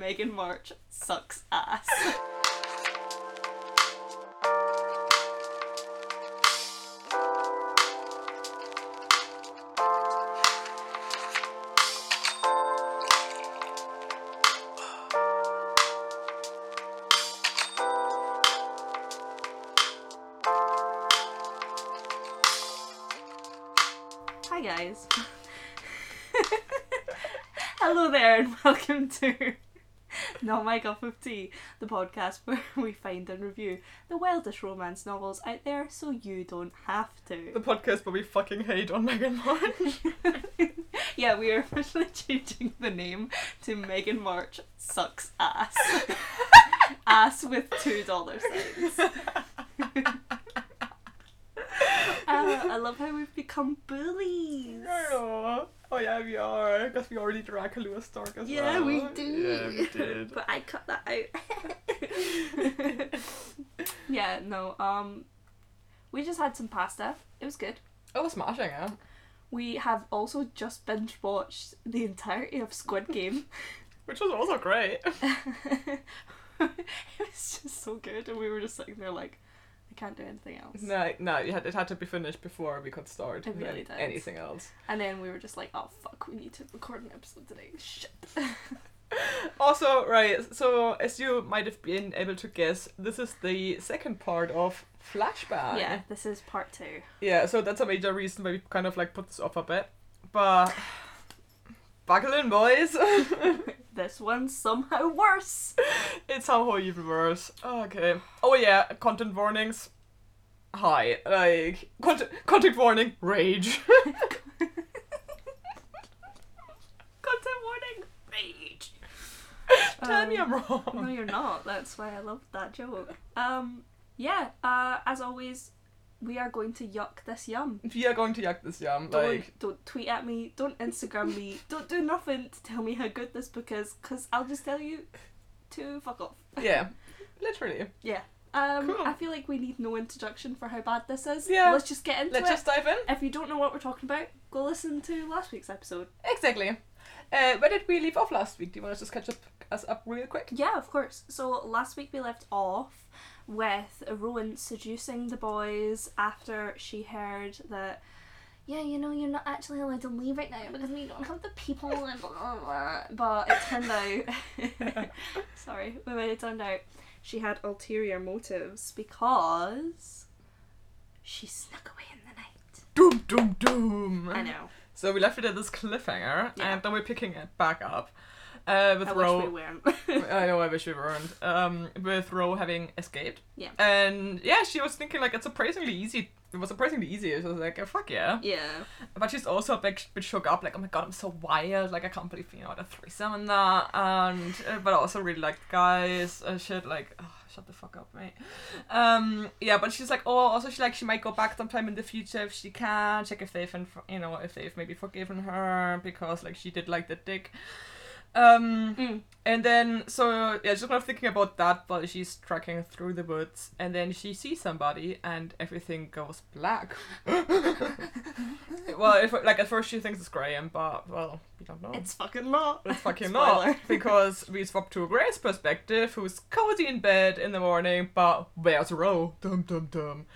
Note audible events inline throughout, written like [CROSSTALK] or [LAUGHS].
Megan March sucks ass. Hi guys. [LAUGHS] Hello there and welcome to [LAUGHS] Not My Cup of Tea, the podcast [LAUGHS] where we find and review the wildest romance novels out there so you don't have to. The podcast where we fucking hate on Megan March. [LAUGHS] yeah, we are officially changing the name to Megan March Sucks Ass. ass with two dollar signs. Uh, I love how we've become bullies. Oh yeah, we are. Because we already Dracula Stark as well. Yeah, well. we do. Yeah, we did. [LAUGHS] but I cut that out. [LAUGHS] yeah, no. Um, we just had some pasta. It was good. I was smashing it. We have also just binge watched the entirety of Squid Game. [LAUGHS] Which was also great. it was just so good, and we were just sitting there like, I can't do anything else. No, no, it had, it had to be finished before we could start It really did. anything else. And then we were just like, oh fuck, we need to record an episode today. Shit. [LAUGHS] Also, right, so as you might have been able to guess, this is the second part of Flashback. yeah, this is part two. Yeah, so that's a major reason why we kind of like put this off a bit. But [SIGHS] buckle in, boys. [LAUGHS] [LAUGHS] This one's somehow [LAUGHS] worse. it's somehow even worse. Okay. Oh yeah, content warnings. Hi, like content content warning. Rage. [LAUGHS] Content warning. Rage. Tell me I'm wrong. No, you're not. That's why I love that joke. Um, yeah. Uh, as always, we are going to yuck this yum. [LAUGHS] We are going to yuck this yum. Don't Like don't tweet at me. Don't Instagram me. Don't do nothing to tell me how good this book is, cause I'll just tell you to fuck off. [LAUGHS] yeah, literally. Yeah. Um, Cool. I feel like we need no introduction for how bad this is. Yeah. Let's just get into it. Let's just dive in. If you don't know what we're talking about, go listen to last week's episode. Exactly. Uh, where did we leave off last week? Do you want us to just catch up us up real quick? Yeah, of course. So last week we left off with Rowan seducing the boys after she heard that, yeah, you know, you're not actually allowed to leave right now because we don't have the people and blah, blah, blah. But it turned out, [LAUGHS] sorry, but it turned out she had ulterior motives because she snuck away in the night. Doom, doom, doom. I know. So we left it at this cliffhanger, Yeah. and then we're picking it back up. Uh, with I Ro. wish we weren't. [LAUGHS] I know, I wish we weren't. Um, with Ro having escaped. Yeah. And yeah, she was thinking like it's surprisingly easy. It was surprisingly easy. So I was like, oh, fuck yeah. yeah. But she's also a bit, bit shook up. Like, oh my god, I'm so wild. Like, I can't believe you know the threesome and that. And uh, but I also really like guys. Uh, shit, like. Oh, Shut the fuck up, mate. Um, yeah, but she's like, oh, also she like she might go back sometime in the future if she can. Check if they've, inf- you know, if they've maybe forgiven her because like she did like the dick. Um, Mm. and then, so yeah, just kind of thinking about that while she's trekking through the woods, and then she sees somebody, and everything goes black. [LAUGHS] well, if, like at first she thinks it's Graham, but well, we don't know. It's fucking not. It's [LAUGHS] fucking not because we swap to Grace's perspective, who's cozy in bed in the morning, but where's Ro? Dum dum dum.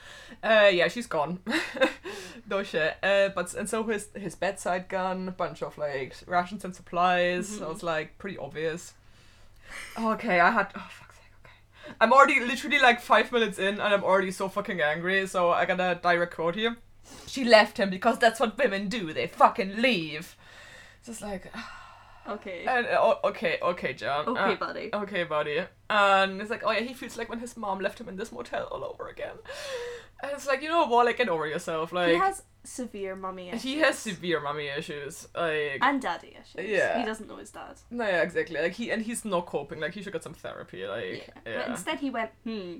Uh, yeah, she's gone. [LAUGHS] no shit. Uh, but and so his his bedside gun, a bunch of like rations and supplies. So Mhm. it's like pretty obvious. Okay, I had. Oh fuck's sake. Okay, I'm already literally like five minutes in, and I'm already so fucking angry. So I got a direct quote here. She left him because that's what women do. They fucking leave. Just like. [SIGHS] Okay. And uh, o- okay, okay, John. Okay, Uh, buddy. okay, buddy. And it's like, oh yeah, he feels like when his mom left him in this motel all over again. And it's like, you know what? Like, get over yourself. Like, he has severe mummy issues. he has severe mommy issues. Like, and daddy issues. Yeah. He doesn't know his dad. no, yeah, exactly. Like he and he's not coping. Like he should get some therapy. Like, But yeah. instead he went, hmm,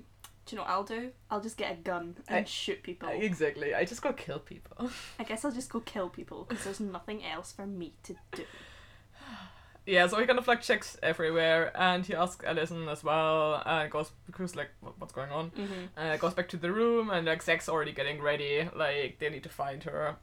do you know what I'll do? I'll just get a gun and I- shoot people. Exactly. I just gotta kill people. I guess I'll just go kill people because there's nothing else for me to do. [SIGHS] yeah, so he kind of like checks everywhere, and he asks Alison as well, and goes because like, what's going on? Mm-hmm. Uh, goes back to the room and like Zach's already getting ready. Like they need to find her.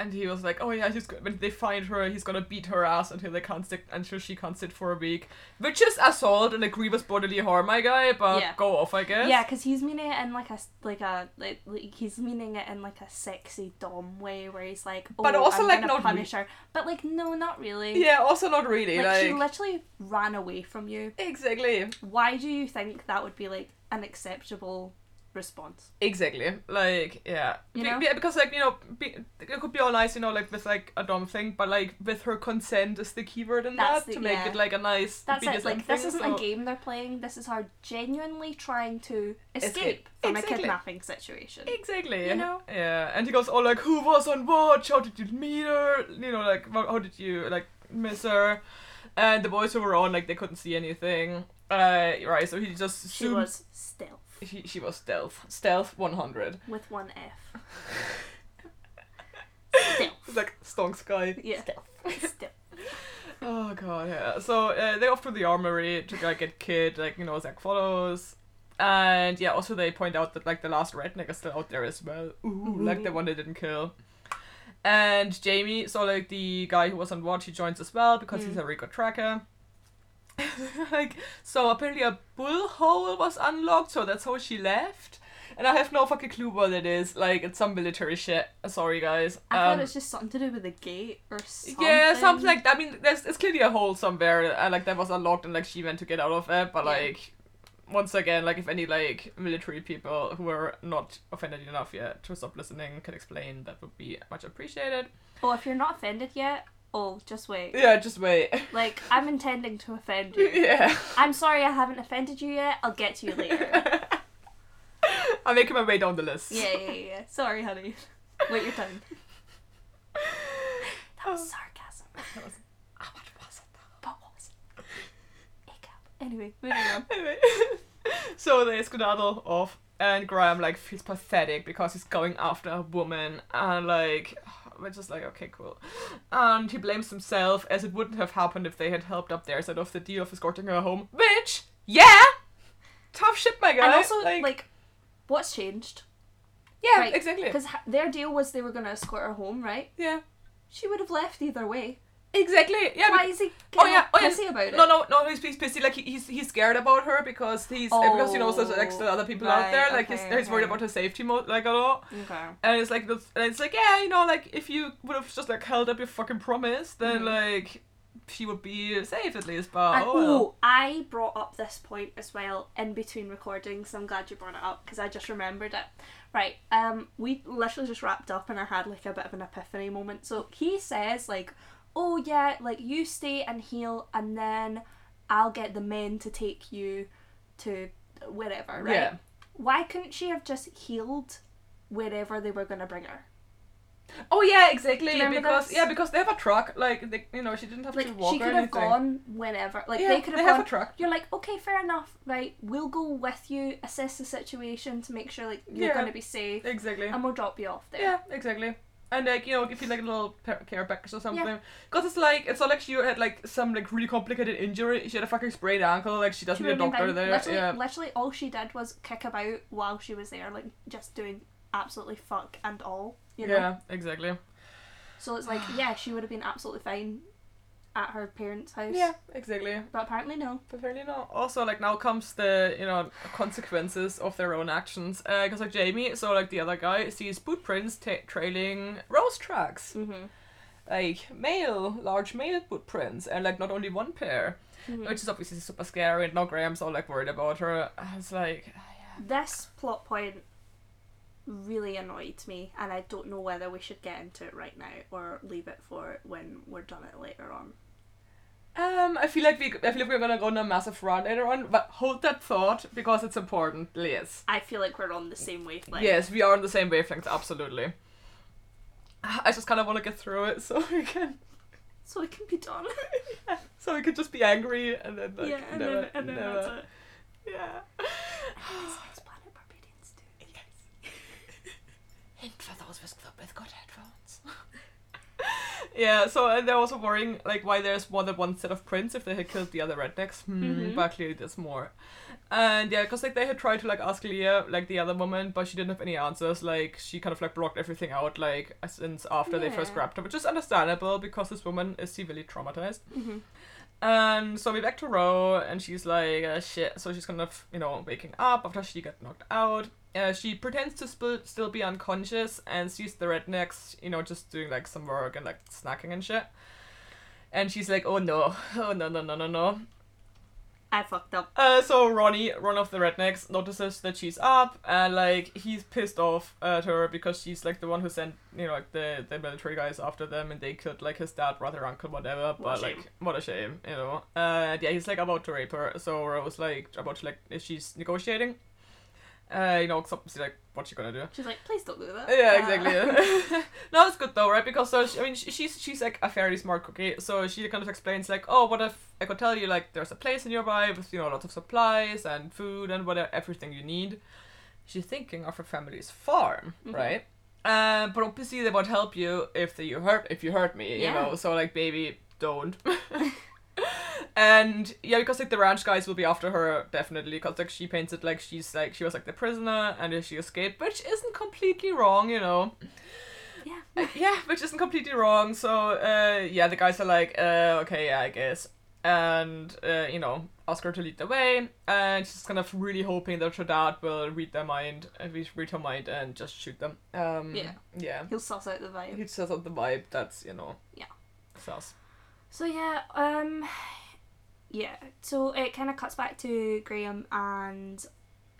And he was like, "Oh yeah, he's go- when they find her, he's gonna beat her ass until they can't sit until she can't sit for a week," which is assault and a grievous bodily harm, my guy. But Yeah. go off, I guess. Yeah, because he's meaning it in like a s- like a like, like he's meaning it in like a sexy dom way where he's like, oh, But also, I'm like, gonna not punish her, but like no, not really. Yeah. Also, not really. like, Like, she literally ran away from you. exactly. Why do you think that would be like an acceptable response? Exactly. Like, yeah. You know? yeah, because like you know, be, it could be all nice, you know, like with like a dumb thing, but like with her consent is the keyword in That's that the- to make yeah. it like a nice. That's it. Like this isn't so- a game they're playing. This is her genuinely trying to escape, Escape. from Exactly. a kidnapping situation. Exactly. You know? Yeah, and he goes, "Oh, like who was on watch? How did you meet her? You know, like how, did you like miss her?" And the boys who were on, like they couldn't see anything. Uh, right. So he just She was stealth She, she was stealth. Stealth one hundred. with one F. [LAUGHS] stealth. It's like Stonk Sky. Yeah. Stealth. [LAUGHS] Oh god, yeah. So uh, they off to the armory to like, get Kid, like you know, Zack follows. And yeah, also they point out that like the last redneck is still out there as well. Ooh, like the one they didn't kill. And Jamie, so like the guy who was on watch, he joins as well because he's Mm. a very good tracker. [LAUGHS] like so apparently a bull hole was unlocked, so that's how she left. And I have no fucking clue what it is. Like it's some military shit. Sorry guys. I thought Um, it was just something to do with the gate or something. yeah, something like that. I mean, there's it's clearly a hole somewhere, uh, like that was unlocked, and like she went to get out of it. But Yeah. like, once again, like if any like military people who are not offended enough yet to stop listening can explain, that would be much appreciated. Well, if you're not offended yet, oh, just wait. Yeah, just wait. [LAUGHS] Like, I'm intending to offend you. yeah, I'm sorry I haven't offended you yet. I'll get to you later. [LAUGHS] I'm making my way down the list. yeah, yeah, yeah. Sorry, honey. Wait your time. [LAUGHS] That was sarcasm. That was- Ah, what was it though? But what was it? Anyway, moving on. Anyway, so they skedaddle off, and Graham like feels pathetic because he's going after a woman, and like we're just like okay, cool, and he blames himself as it wouldn't have happened if they had helped up their side of the deal of escorting her home. Which, yeah, tough shit, my guy. And also, like, what's changed? yeah, right, exactly, Because their deal was they were going to escort her home, right? yeah, She would have left either way. Exactly, yeah. Why is he Oh, yeah, oh, yeah. pissy about it? No, no, no. He's, he's pissy. Like he, he's he's scared about her because he's uh, because he knows there's like still other people out there. Like okay, he's, he's worried okay. about her safety mo- like a lot. Okay. And it's like and it's like yeah, you know, like if you would have just like held up your fucking promise, then Mhm. like she would be safe at least. But And, oh, well. oh, I brought up this point as well in between recordings. So I'm glad you brought it up because I just remembered it. Right. Um, we literally just wrapped up, and I had like a bit of an epiphany moment. So he says like, "Oh yeah, like you stay and heal, and then I'll get the men to take you to wherever." Right. Yeah. Why couldn't she have just healed wherever they were gonna bring her? Oh yeah, exactly. Do you remember Because this? yeah, because they have a truck. Like they, you know, she didn't have Like to walk she could have gone whenever. Like yeah, they could have have gone. a truck. You're like, okay, fair enough, right? We'll go with you, assess the situation to make sure like you're Yeah. gonna be safe, Exactly. and we'll drop you off there. Yeah, exactly. And like you know, give you like a little care package or something. Because it's like it's not like she had like some like really complicated injury. She had a fucking sprained ankle. Like she doesn't She need a doctor there. Literally, yeah. literally, all she did was kick about while she was there, like just doing absolutely fuck and all. You know. Yeah, exactly. So it's like, [SIGHS] yeah, she would have been absolutely fine at her parents' house. Yeah, exactly. But apparently no. But apparently not. Also, like now comes the you know consequences of their own actions. Because like Jamie, so like the other guy sees boot prints ta- trailing rose tracks, Mm-hmm. like male, large male boot prints, and like not only one pair, Mm-hmm. which is obviously super scary. And now Graham's all like worried about her. It's like, [SIGHS] This plot point really annoyed me, and I don't know whether we should get into it right now or leave it for when we're done it later on. um, I feel like we, I feel like we're gonna go on a massive run later on. But hold that thought because it's important, Liz. I feel like we're on the same wavelength. Yes, we are on the same wavelength, absolutely. [SIGHS] I just kind of want to get through it [LAUGHS] so we can, So it can be done. [LAUGHS] so we can just be angry and then like yeah, and never, then, and then never. Yeah. [SIGHS] This is Planet Barbadians too. Hint for those with, with good headphones. [LAUGHS] Yeah, so and they're also worrying like why there's more than one set of prints if they had killed the other rednecks. Hmm, Mhm. But clearly there's more. And yeah, because like they had tried to like ask Leah like the other woman, but she didn't have any answers. Like she kind of like blocked everything out like since after they first grabbed her, which is understandable because this woman is severely traumatized. hmm And so we're back to Ro, and she's like, uh, shit. So she's kind of, you know, waking up after she got knocked out. Uh, she pretends to sp- still be unconscious and sees the rednecks, you know, just doing like some work and like snacking and shit. And she's like, oh no, [LAUGHS] oh no, no, no, no, no. I fucked up. Uh, so Ronnie, one of the rednecks, notices that she's up, and like he's pissed off at her because she's like the one who sent you know like the the military guys after them, and they killed like his dad, brother, uncle, whatever. What but like, what a shame, you know. Uh, yeah, he's like about to rape her. So Rose like about to like if she's negotiating. Uh, you know, 'cause obviously, like, what's she gonna do? She's like, please don't do that. Yeah, Uh, exactly. yeah. [LAUGHS] no, it's good though, right? Because so she, I mean, she, she's she's like a fairly smart cookie, so she kind of explains like, oh, what if I could tell you like there's a place nearby with you know lots of supplies and food and whatever everything you need. She's thinking of her family's farm, Mhm. right? Um, but obviously they won't help you if they, you hurt if you hurt me, you know. So like, baby, don't. [LAUGHS] and yeah, because like the ranch guys will be after her definitely, because like she paints it like she's like she was like the prisoner and she escaped, which isn't completely wrong, you know. yeah. Uh, yeah, which isn't completely wrong. So uh, yeah, the guys are like, uh, okay, yeah, I guess, and uh, you know, ask her to lead the way, and she's kind of really hoping that her dad will read their mind, read read her mind, and just shoot them. Um, Yeah. yeah. He'll suss out the vibe. He'll suss out the vibe that's you know. Yeah. Sus. So yeah, um, yeah. So it kind of cuts back to Graham and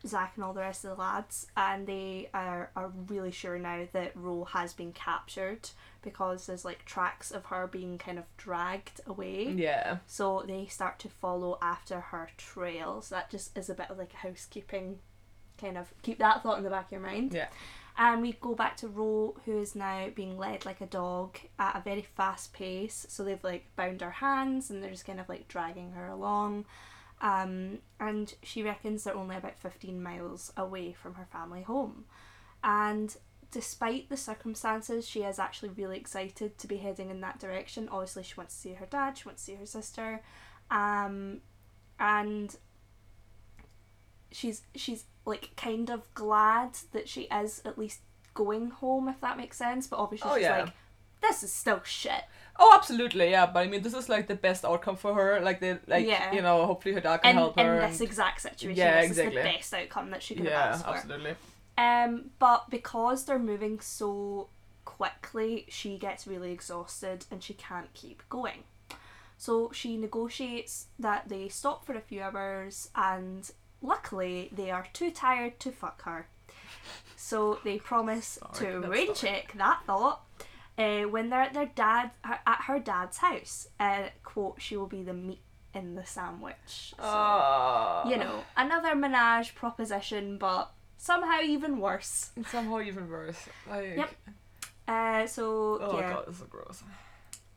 Zach and all the rest of the lads, and they are are really sure now that Ro has been captured because there's like tracks of her being kind of dragged away. Yeah. So they start to follow after her trail. So that just is a bit of like a housekeeping kind of keep that thought in the back of your mind. Yeah. And we go back to Ro, who is now being led like a dog at a very fast pace. So they've like bound her hands and they're just kind of like dragging her along. Um, and she reckons they're only about 15 miles away from her family home. And despite the circumstances, she is actually really excited to be heading in that direction. Obviously, she wants to see her dad, she wants to see her sister. Um, and she's she's like kind of glad that she is at least going home if that makes sense but obviously Oh, she's yeah. like this is still shit Oh, absolutely, yeah. But I mean, this is like the best outcome for her. Like the like Yeah. you know, hopefully her dad can in, help in her. this and- this exact situation Yeah, this exactly. is the best outcome that she could yeah, have absolutely. Um, but because they're moving so quickly, she gets really exhausted and she can't keep going. So she negotiates that they stop for a few hours, and luckily they are too tired to fuck her. So they promise [LAUGHS] Sorry, to rain check that thought. Uh, when they're at their dad at her dad's house, uh, quote, she will be the meat in the sandwich. So Ah. you know, another menage proposition, but somehow even worse. Somehow even worse. Like, Yep. Uh, so Oh yeah, god, this is gross.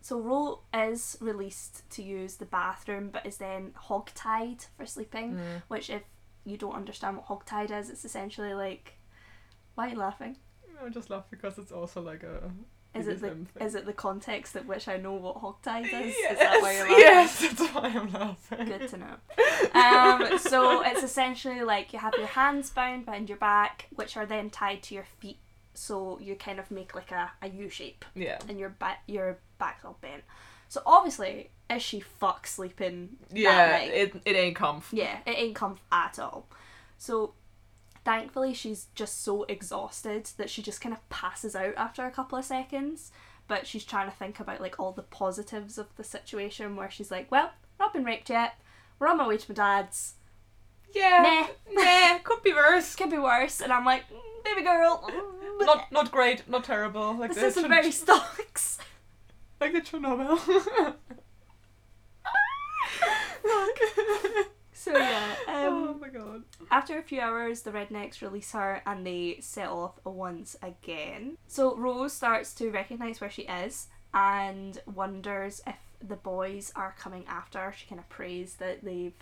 so Ro is released to use the bathroom, but is then hogtied for sleeping. Mm. Which, if you don't understand what hogtied is, it's essentially like, why are you laughing? I just laugh because it's also like a. Is it the thing. is it the context at which I know what hogtied is? Yes, Is that why you're laughing? yes, that's why I'm laughing. Good to know. Um, so it's essentially like you have your hands bound behind your back, which are then tied to your feet. So you kind of make like a, a U shape, Yeah. and your back your back's all bent. So obviously, is she fuck sleeping Yeah, it, it ain't comf. Yeah, it ain't comf at all. So thankfully she's just so exhausted that she just kind of passes out after a couple of seconds. But she's trying to think about like all the positives of the situation where she's like, Well, not been raped yet. We're on my way to my dad's. Yeah. Meh. Meh. Could be worse. Could be worse. And I'm like, "Mm, baby girl. mm, Not not great, not terrible. Like this the isn't very [LAUGHS] stocks. like the Chernobyl. [LAUGHS] [LAUGHS] So yeah, oh um, my god. After a few hours, the rednecks release her and they set off once again. So Rose starts to recognise where she is and wonders if the boys are coming after her. She kind of prays that they've,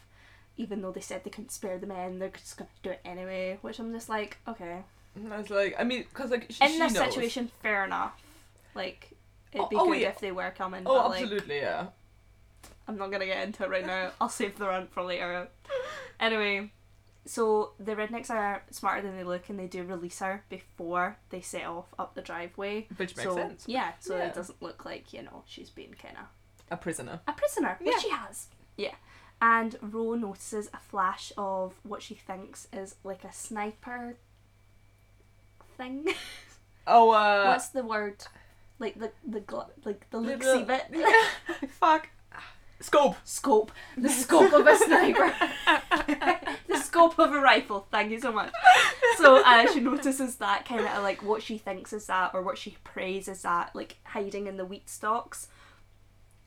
even though they said they couldn't spare the men, they're just going to do it anyway. Which I'm just like, okay. And I was like, I mean, because like sh- In she this knows. situation, fair enough. Like, it'd be Oh, good yeah. if they were coming. Oh, but, like, absolutely, yeah. I'm not gonna get into it right now. I'll save the rant for later. [LAUGHS] Anyway, so the rednecks are smarter than they look, and they do release her before they set off up the driveway. Which makes so sense. yeah, so Yeah. it doesn't look like you know she's being kind of A prisoner. a prisoner, which Yeah. she has. Yeah. And Ro notices a flash of what she thinks is like a sniper thing. [LAUGHS] Oh, uh. What's the word? Like the the gl- like the the- look bit. [LAUGHS] Yeah. Fuck. Scope. Scope. The [LAUGHS] scope of a sniper. [LAUGHS] the scope of a rifle. Thank you so much. So uh, she notices that kind of like what she thinks is that, or what she prays is that, like hiding in the wheat stalks.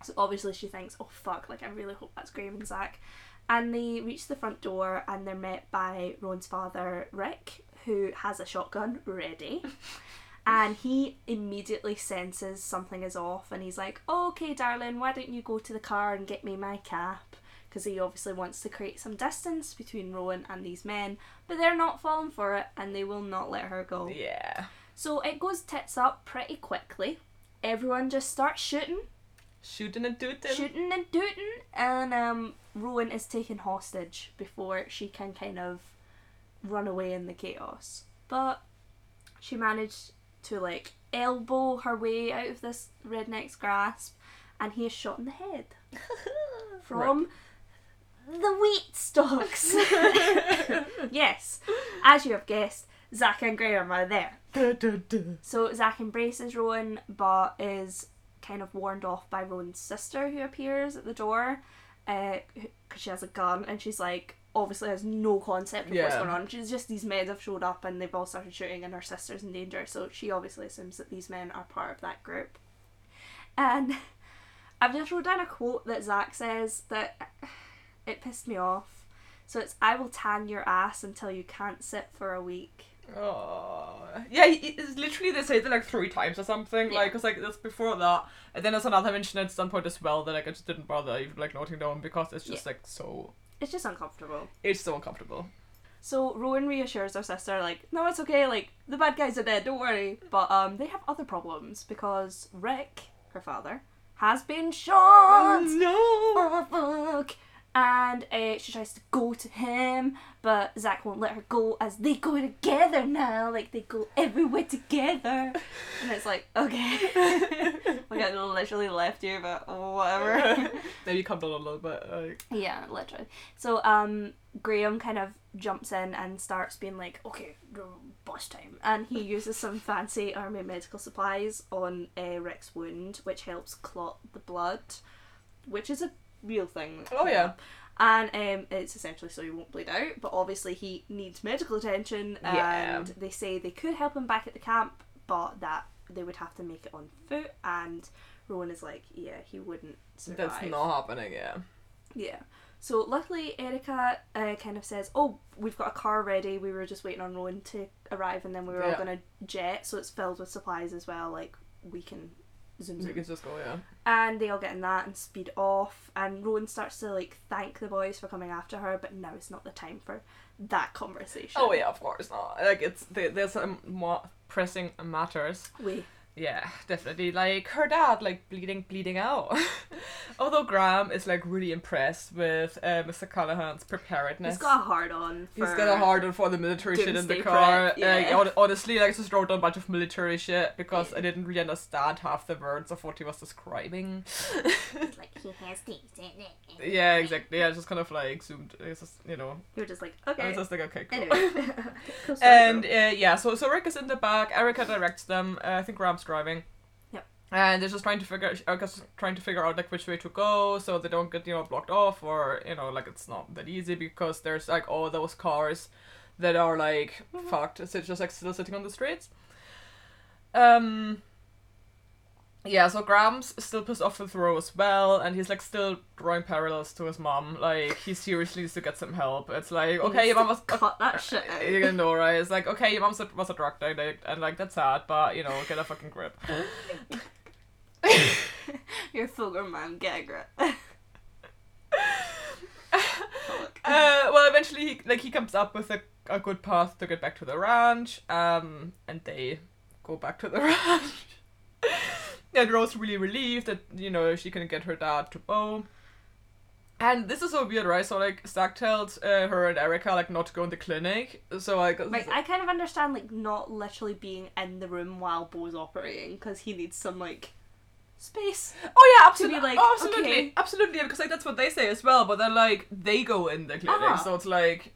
So obviously she thinks, oh fuck, like I really hope that's Graham and Zach. And they reach the front door and they're met by Ron's father, Rick, who has a shotgun ready. And he immediately senses something is off and he's like, okay, darling, why don't you go to the car and get me my cap? Because he obviously wants to create some distance between Rowan and these men, but they're not falling for it and they will not let her go. Yeah. So it goes tits up pretty quickly. Everyone just starts shooting, Shooting and tooting. shooting and tooting, and um, Rowan is taken hostage before she can kind of run away in the chaos. But she managed to like elbow her way out of this redneck's grasp, and he is shot in the head [LAUGHS] from the wheat stalks. [LAUGHS] yes, as you have guessed, Zach and Graham are there. Da, da, da. So Zach embraces Rowan, but is kind of warned off by Rowan's sister, who appears at the door, uh, because she has a gun, and she's like, obviously has no concept of what's going on. She's just these men have showed up and they've all started shooting, and her sister's in danger. So she obviously assumes that these men are part of that group. And [LAUGHS] I've just wrote down a quote that Zach says that [SIGHS] it pissed me off. So it's, "I will tan your ass until you can't sit for a week." Oh. Yeah, it's literally they say it like three times or something. Yeah. Like, cause like that's before that, and then there's another mention at some point as well that like I just didn't bother even like noting down because it's just like so. It's just uncomfortable. It's so uncomfortable. So Rowan reassures her sister, like, no, it's okay, like, the bad guys are dead, don't worry. But um, they have other problems because Rick, her father, has been shot! no. Oh, fuck! And uh, she tries to go to him, but Zach won't let her go as they go together now. Like, they go everywhere together. And it's like, okay. [LAUGHS] like, I [LAUGHS] literally left you, but whatever. [LAUGHS] Maybe come down a little bit. Like. Yeah, literally. So um Graham kind of jumps in and starts being like, okay, boss time. And he uses some fancy army medical supplies on uh, Rick's wound, which helps clot the blood, which is a real thing. Oh, yeah. And um, it's essentially so he won't bleed out, but obviously he needs medical attention, Yeah. and they say they could help him back at the camp, but that they would have to make it on foot. And Rowan is like, yeah, he wouldn't survive. That's not happening. Yeah. Yeah. So luckily, Erica uh, kind of says, "Oh, we've got a car ready. We were just waiting on Rowan to arrive, and then we were all gonna jet. So it's filled with supplies as well. Like we can zoom zoom." just go. Yeah. And they all get in that and speed off. And Rowan starts to like thank the boys for coming after her, but now it's not the time for that conversation. Oh yeah, of course not. Like it's there's some more pressing matters. We. Yeah, definitely. Like her dad, like bleeding, bleeding out. [LAUGHS] Although Graham is like really impressed with uh, Mr. Callahan's preparedness. He's got a hard on. For... He's got a hard on for the military shit in the car. yeah. Uh, honestly, like, I just wrote down a bunch of military shit because I didn't really understand half the words of what he was describing. like he has these in it. yeah, exactly. Yeah, just kind of like zoomed. It's just you know. You're just like I okay. was just like, okay, cool. Anyway. [LAUGHS] [LAUGHS] Cool And uh, yeah, so so Rick is in the back. Erica directs them. Uh, I think Ram's driving. Yep. And they're just trying to figure. Erica's trying to figure out like which way to go, so they don't get you know blocked off, or you know like it's not that easy because there's like all those cars that are like fucked. So it's just like still sitting on the streets. Um. Yeah, so Graham's still pissed off with Ro as well, and he's like still drawing parallels to his mom. Like he seriously needs to get some help. It's like okay, your mom was cut that shit [LAUGHS] out. you know, right? It's like, okay, your mom was a drug addict, and like that's sad, but you know, get a fucking grip. [LAUGHS] You're Fulgur man, get a grip. [LAUGHS] Uh, well, eventually, he, like he comes up with a, a good path to get back to the ranch, um, and they go back to the ranch. And Rose really relieved that you know she can get her dad to Bo. And this is so weird, right? So like Stack tells uh, her and Erica like not to go in the clinic. So like, Like I kind of understand like not literally being in the room while Bo's operating because he needs some like space. oh yeah, to absolutely, be like, oh, absolutely, okay. absolutely, because like that's what they say as well. But then like they go in the clinic, Uh-huh. so it's like.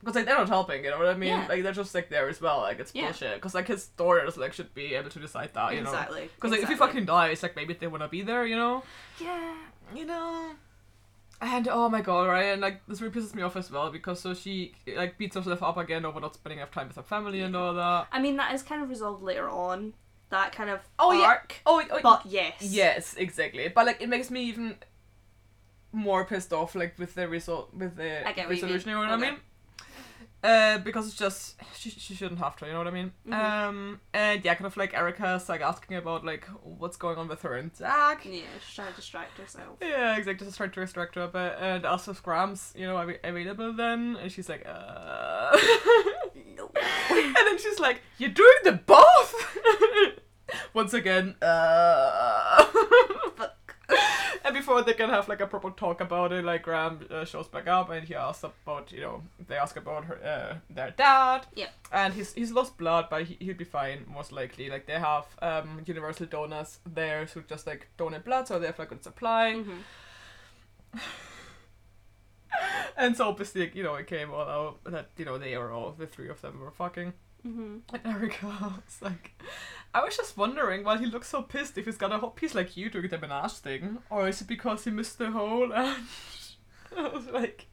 Because like they're not helping, you know what I mean? Yeah. Like they're just like there as well. Like it's Yeah. bullshit. Because like his daughters like should be able to decide that, you know? exactly. Because like if he fucking dies, like maybe they wanna be there, you know? yeah. you know. And oh my god, right? And like this really pisses me off as well because so she like beats herself up again over not spending enough time with her family and all that. I mean that is kind of resolved later on. That kind of Oh, yeah. Oh, oh But yes. yes, exactly. But like it makes me even more pissed off like with the result with the what you resolution. You, know what I mean? Uh, because it's just she, she shouldn't have to, you know what I mean? Mhm. Um, and yeah, kind of like Erica's like asking about like what's going on with her and Zach. Yeah, she's trying to distract herself. Yeah, exactly. Just trying to restrict her a bit, and also Scrams, you know, av- available then, and she's like, uh. [LAUGHS] No. and then she's like, "You're doing the both." [LAUGHS] Once again, uh. [LAUGHS] Fuck. [LAUGHS] and before they can have like a proper talk about it, like Graham uh, shows back up and he asks about, you know, they ask about her, uh, their dad. Yep. And he's he's lost blood, but he he'll be fine most likely. Like they have um universal donors there who just like donate blood, so they have like good supply. Mhm. [LAUGHS] And so obviously, you know, it came all out that, you know, they were all, the three of them were fucking. Mhm. And Erica [LAUGHS] was like, I was just wondering why he looks so pissed if he's got a hot piece like you doing the menage thing. Or is it because he missed the hole? Uh, and I was [LAUGHS] like,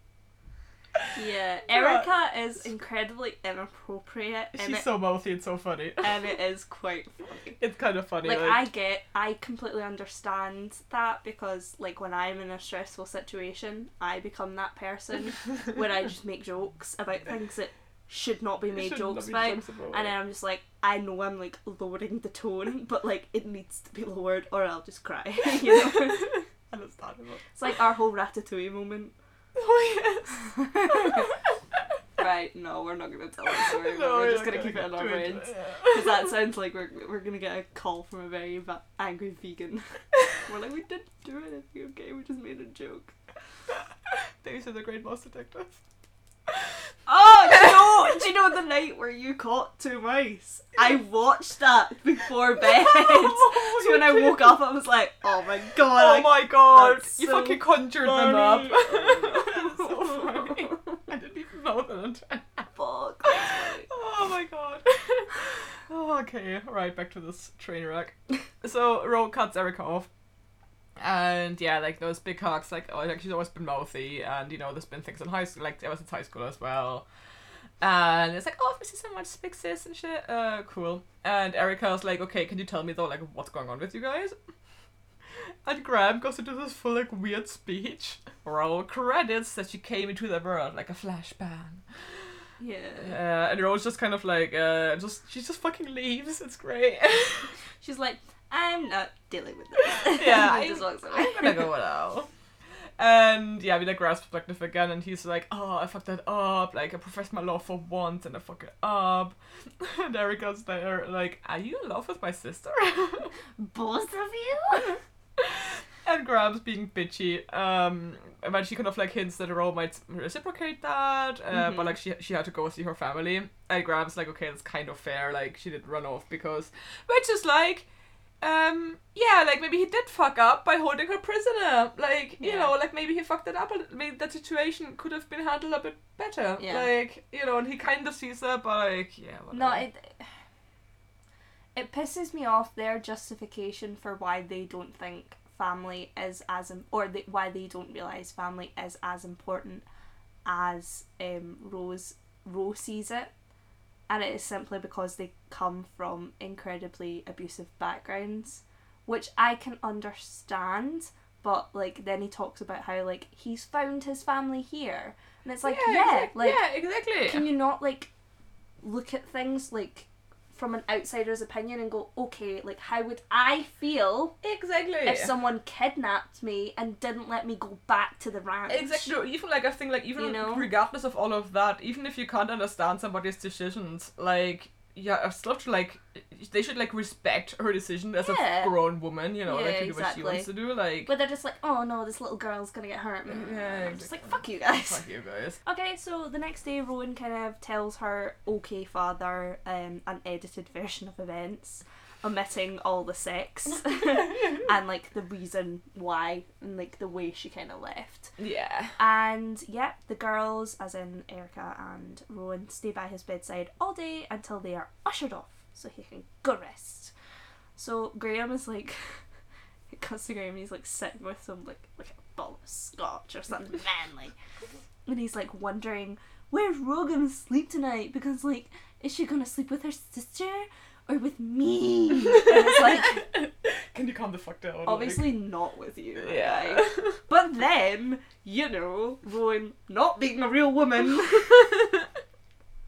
Yeah, Erica is incredibly inappropriate, and she's it, so mouthy and so funny. and it [LAUGHS] is quite funny. It's kind of funny. Like Like, I get, I completely understand that because like when I'm in a stressful situation, I become that person where I [LAUGHS] just make jokes about things that should not be made jokes be about. jokes about And then I'm just like, I know I'm like lowering the tone, [LAUGHS] but like it needs to be lowered or I'll just cry. [LAUGHS] you know? [LAUGHS] Understandable. It's like our whole ratatouille moment. Oh, yes. Right, no, we're not gonna tell that story. No, we're just not gonna keep it in our brains. Because that sounds like we're, we're gonna get a call from a very va- angry vegan. we're like, we didn't do anything, okay? We just made a joke. These are the great mouse detectives. Oh, do you know, do you know the night where you caught two mice? I watched that before [LAUGHS] bed. Oh, so when I woke up, I was like, oh my god. Oh my god! You so fucking conjured them up. [LAUGHS] [LAUGHS] funny. so funny. I didn't even know that. Fuck. Oh my god. Oh, okay, right, back to this train wreck. So Ro cuts Erica off. And yeah, like those big hugs, like oh, like she's always been mouthy, and you know there's been things in high school, like ever since high school as well. And it's like, oh, this is so much sis and shit. Uh, cool. And Erica's like, okay, can you tell me though, like, what's going on with you guys? [LAUGHS] And Graham goes into this full like weird speech. Roll credits that she came into the world like a flashbang. Yeah. Yeah, and Rose just kind of like, uh, just she just fucking leaves. It's great. [LAUGHS] She's like, I'm not dealing with [LAUGHS] this. Yeah, [LAUGHS] And I- just walks away. I'm gonna go now. And yeah, we like Grab's perspective again, and he's like, "Oh, I fucked that up. Like, I professed my love for once, and I fuck it up." [LAUGHS] And Erica's there, like, "Are you in love with my sister?" Both of you? and Grab's being bitchy. Um, but she kind of like hints that Ro might reciprocate that, uh, but Mhm. like she she had to go see her family. And Grab's like, okay, that's kind of fair. Like she did run off because, which is like, um, yeah, like maybe he did fuck up by holding her prisoner. Like you Yeah. know, like maybe he fucked it up. a little- Maybe that situation could have been handled a bit better. Yeah. Like you know, and he kind of sees her, but like yeah, whatever. No, it it pisses me off their justification for why they don't think family is as im- or they, why they don't realize family is as important as um, Rose Rose sees it, and it is simply because they come from incredibly abusive backgrounds, which I can understand. But like then he talks about how like he's found his family here, and it's like yeah, exact- like yeah, exactly. can you not like look at things like from an outsider's opinion and go okay like how would i feel exactly. if someone kidnapped me and didn't let me go back to the ranch Exactly. Even like I think like even You know? regardless of all of that, even if you can't understand somebody's decisions, like yeah, I still have to like they should like respect her decision as Yeah. a grown woman, you know, Yeah, like to do what she wants to do. Like, But they're just like, oh no, this little girl's gonna get hurt. Yeah, Just like, fuck you guys. fuck you guys. Okay, so the next day, Rowan kind of tells her okay father um, an edited version of events, omitting all the sex [LAUGHS] [LAUGHS] and like the reason why and like the way she kind of left. Yeah. And yeah, the girls, as in Erica and Rowan, stay by his bedside all day until they are ushered off so he can go rest. So Graham is like, [LAUGHS] it cuts to Graham, he's like sitting with some like like a bottle of scotch or something manly, and he's like wondering where's Ro gonna sleep tonight because like is she gonna sleep with her sister or with me? [LAUGHS] And it's [LAUGHS] like [LAUGHS] Can you calm the fuck down? obviously not with you. Like, yeah. But then, you know, Rowan, not being a real woman,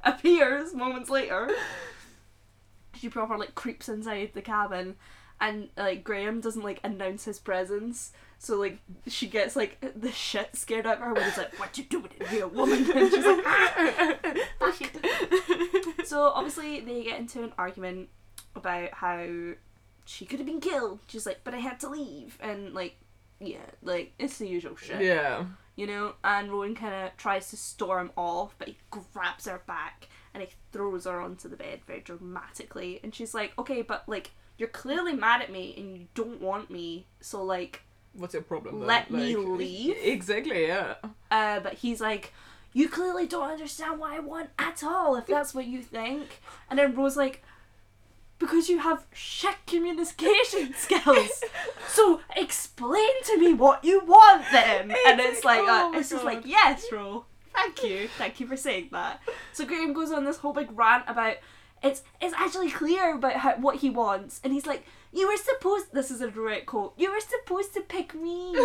appears moments later. She proper like creeps inside the cabin, and like Graham doesn't like announce his presence. So like she gets like the shit scared out of her when he's like, "What you doing in here, woman?" [LAUGHS] And she's like, [LAUGHS] "Fuck it." So obviously they get into an argument about how she could have been killed. She's like, "But I had to leave," and like, yeah, like it's the usual shit yeah. you know, and Rowan kind of tries to storm off, but he grabs her back and he throws her onto the bed very dramatically. And she's like, okay, but like, you're clearly mad at me and you don't want me, so like, What's your problem? then? Let me [LAUGHS] leave? Exactly. Yeah. uh, but he's like, you clearly don't understand what I want at all, if that's what you think. And then Rose like, because you have shit communication [LAUGHS] skills. So explain to me what you want then. [LAUGHS] And it's like, uh, Oh my it's just like, yes, Ro. Thank you. Thank you for saying that. So Graham goes on this whole big rant about it's it's actually clear about how, what he wants, and he's like, "You were supposed." This is a direct quote. You were supposed to pick me. [LAUGHS] [LAUGHS]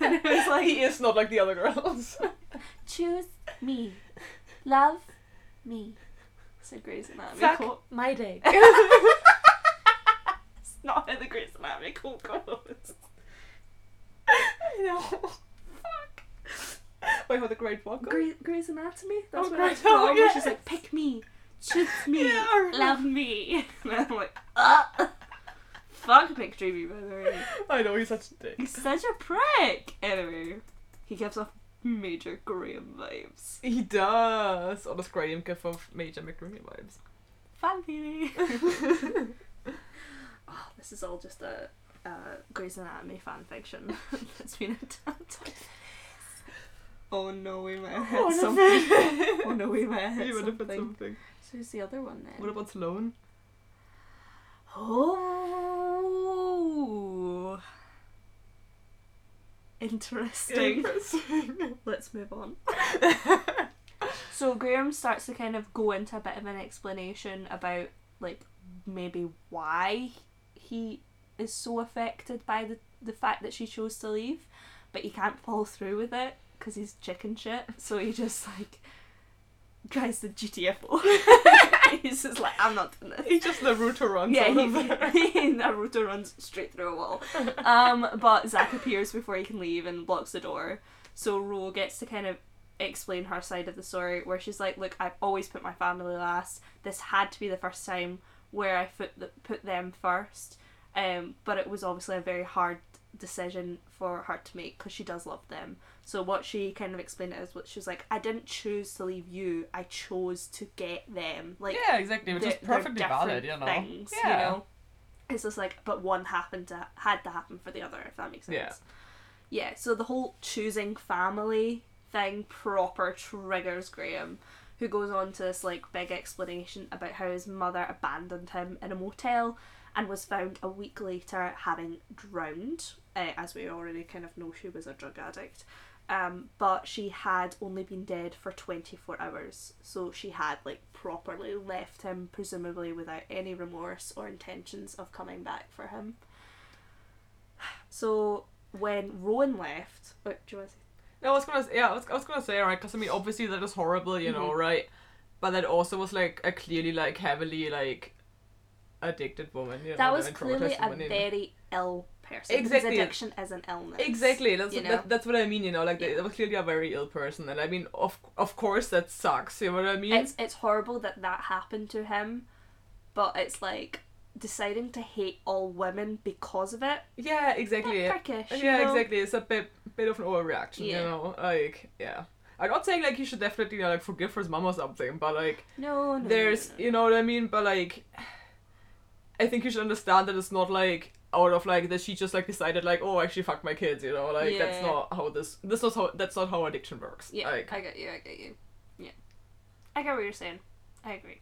and it was like, he is not like the other girls. [LAUGHS] choose me, love me. Said Grey's Anatomy Fuck quote. my day. It's not how the Grey's Anatomy quote goes. I know. Fuck. Wait, what the great one? Grey, Grey's Anatomy. That's Oh, what it's from. oh, yeah. She's like, pick me, choose me, [LAUGHS] Yeah, love me. [LAUGHS] And I'm like, ah. Fuck McDreamy, by the way. I know he's such a dick. He's such a prick. Anyway, he gives off major Graham vibes. He does. Does Graham give off major McGrady vibes? Fan theory. [LAUGHS] oh, this is all just a uh, Grey's Anatomy fan fiction that's been attempted. Oh no, we might have hit Oh, something. oh no, we might have hit You would have something. Put something. So who's the other one then? What about Sloan? Oh. Interesting. Interesting. [LAUGHS] Let's move on. [LAUGHS] So Graham starts to kind of go into a bit of an explanation about like maybe why he is so affected by the the fact that she chose to leave, but he can't follow through with it because he's chicken shit. So he just like tries the GTFO. [LAUGHS] he's just like, I'm not doing this. he just Naruto runs Yeah, he, [LAUGHS] he Naruto runs straight through a wall. [LAUGHS] Um, but Zack appears before he can leave and blocks the door. So Ro gets to kind of explain her side of the story, where she's like, "Look, I've always put my family last. This had to be the first time where I put the, put them first. Um, but it was obviously a very hard decision for her to make because she does love them. So what she kind of explained it as what she was like, I didn't choose to leave you. I chose to get them. Like yeah, exactly. Which is perfectly valid, you know. Things, yeah. you know. It's just like, but one happened to had to happen for the other, if that makes sense. Yeah. Yeah. So the whole choosing family thing proper triggers Graham, who goes on to this like big explanation about how his mother abandoned him in a motel and was found a week later having drowned. Uh, as we already kind of know, she was a drug addict. Um, but she had only been dead for 24 hours, so she had like properly left him, presumably without any remorse or intentions of coming back for him. So when Rowan left, what do you want to say? No, I was gonna say, yeah, I was, I was gonna say right, because I mean obviously that is horrible, you know, Mhm. right? But that also was like a clearly like heavily like addicted woman. You That know, was clearly a woman, you know. very ill person. Exactly. Because addiction is an illness. Exactly. That's you know? that, that's what I mean. You know, like Yeah. they were clearly a very ill person, and I mean, of of course that sucks. You know what I mean? It's it's horrible that that happened to him, but it's like deciding to hate all women because of it. yeah, exactly. Prickish, yeah, know? exactly. It's a bit bit of an overreaction. You know, like yeah. I'm not saying like he should definitely you know, like forgive his mom or something, but like No, no. there's no, no. you know what I mean. But like, I think you should understand that it's not like out of like that she just like decided like oh actually fuck my kids you know like that's not how this this not how that's not how addiction works Yeah, like I get you. I get you. Yeah, I get what you're saying. I agree.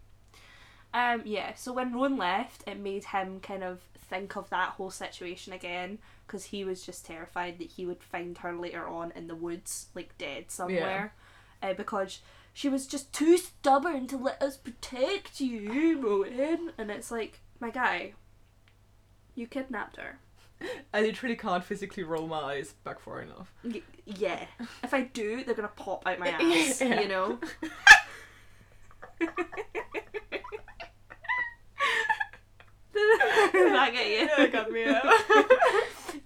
Um, yeah. So when Rowan left, it made him kind of think of that whole situation again because he was just terrified that he would find her later on in the woods, like dead somewhere, yeah. uh, because she was just too stubborn to let us protect you, Rowan. And it's like, my guy, you kidnapped her. [LAUGHS] I literally can't physically roll my eyes back far enough Y- yeah. [LAUGHS] If I do, they're gonna pop out my [LAUGHS] ass. Yeah. You know. Did that get you? Yeah, it got me, yeah.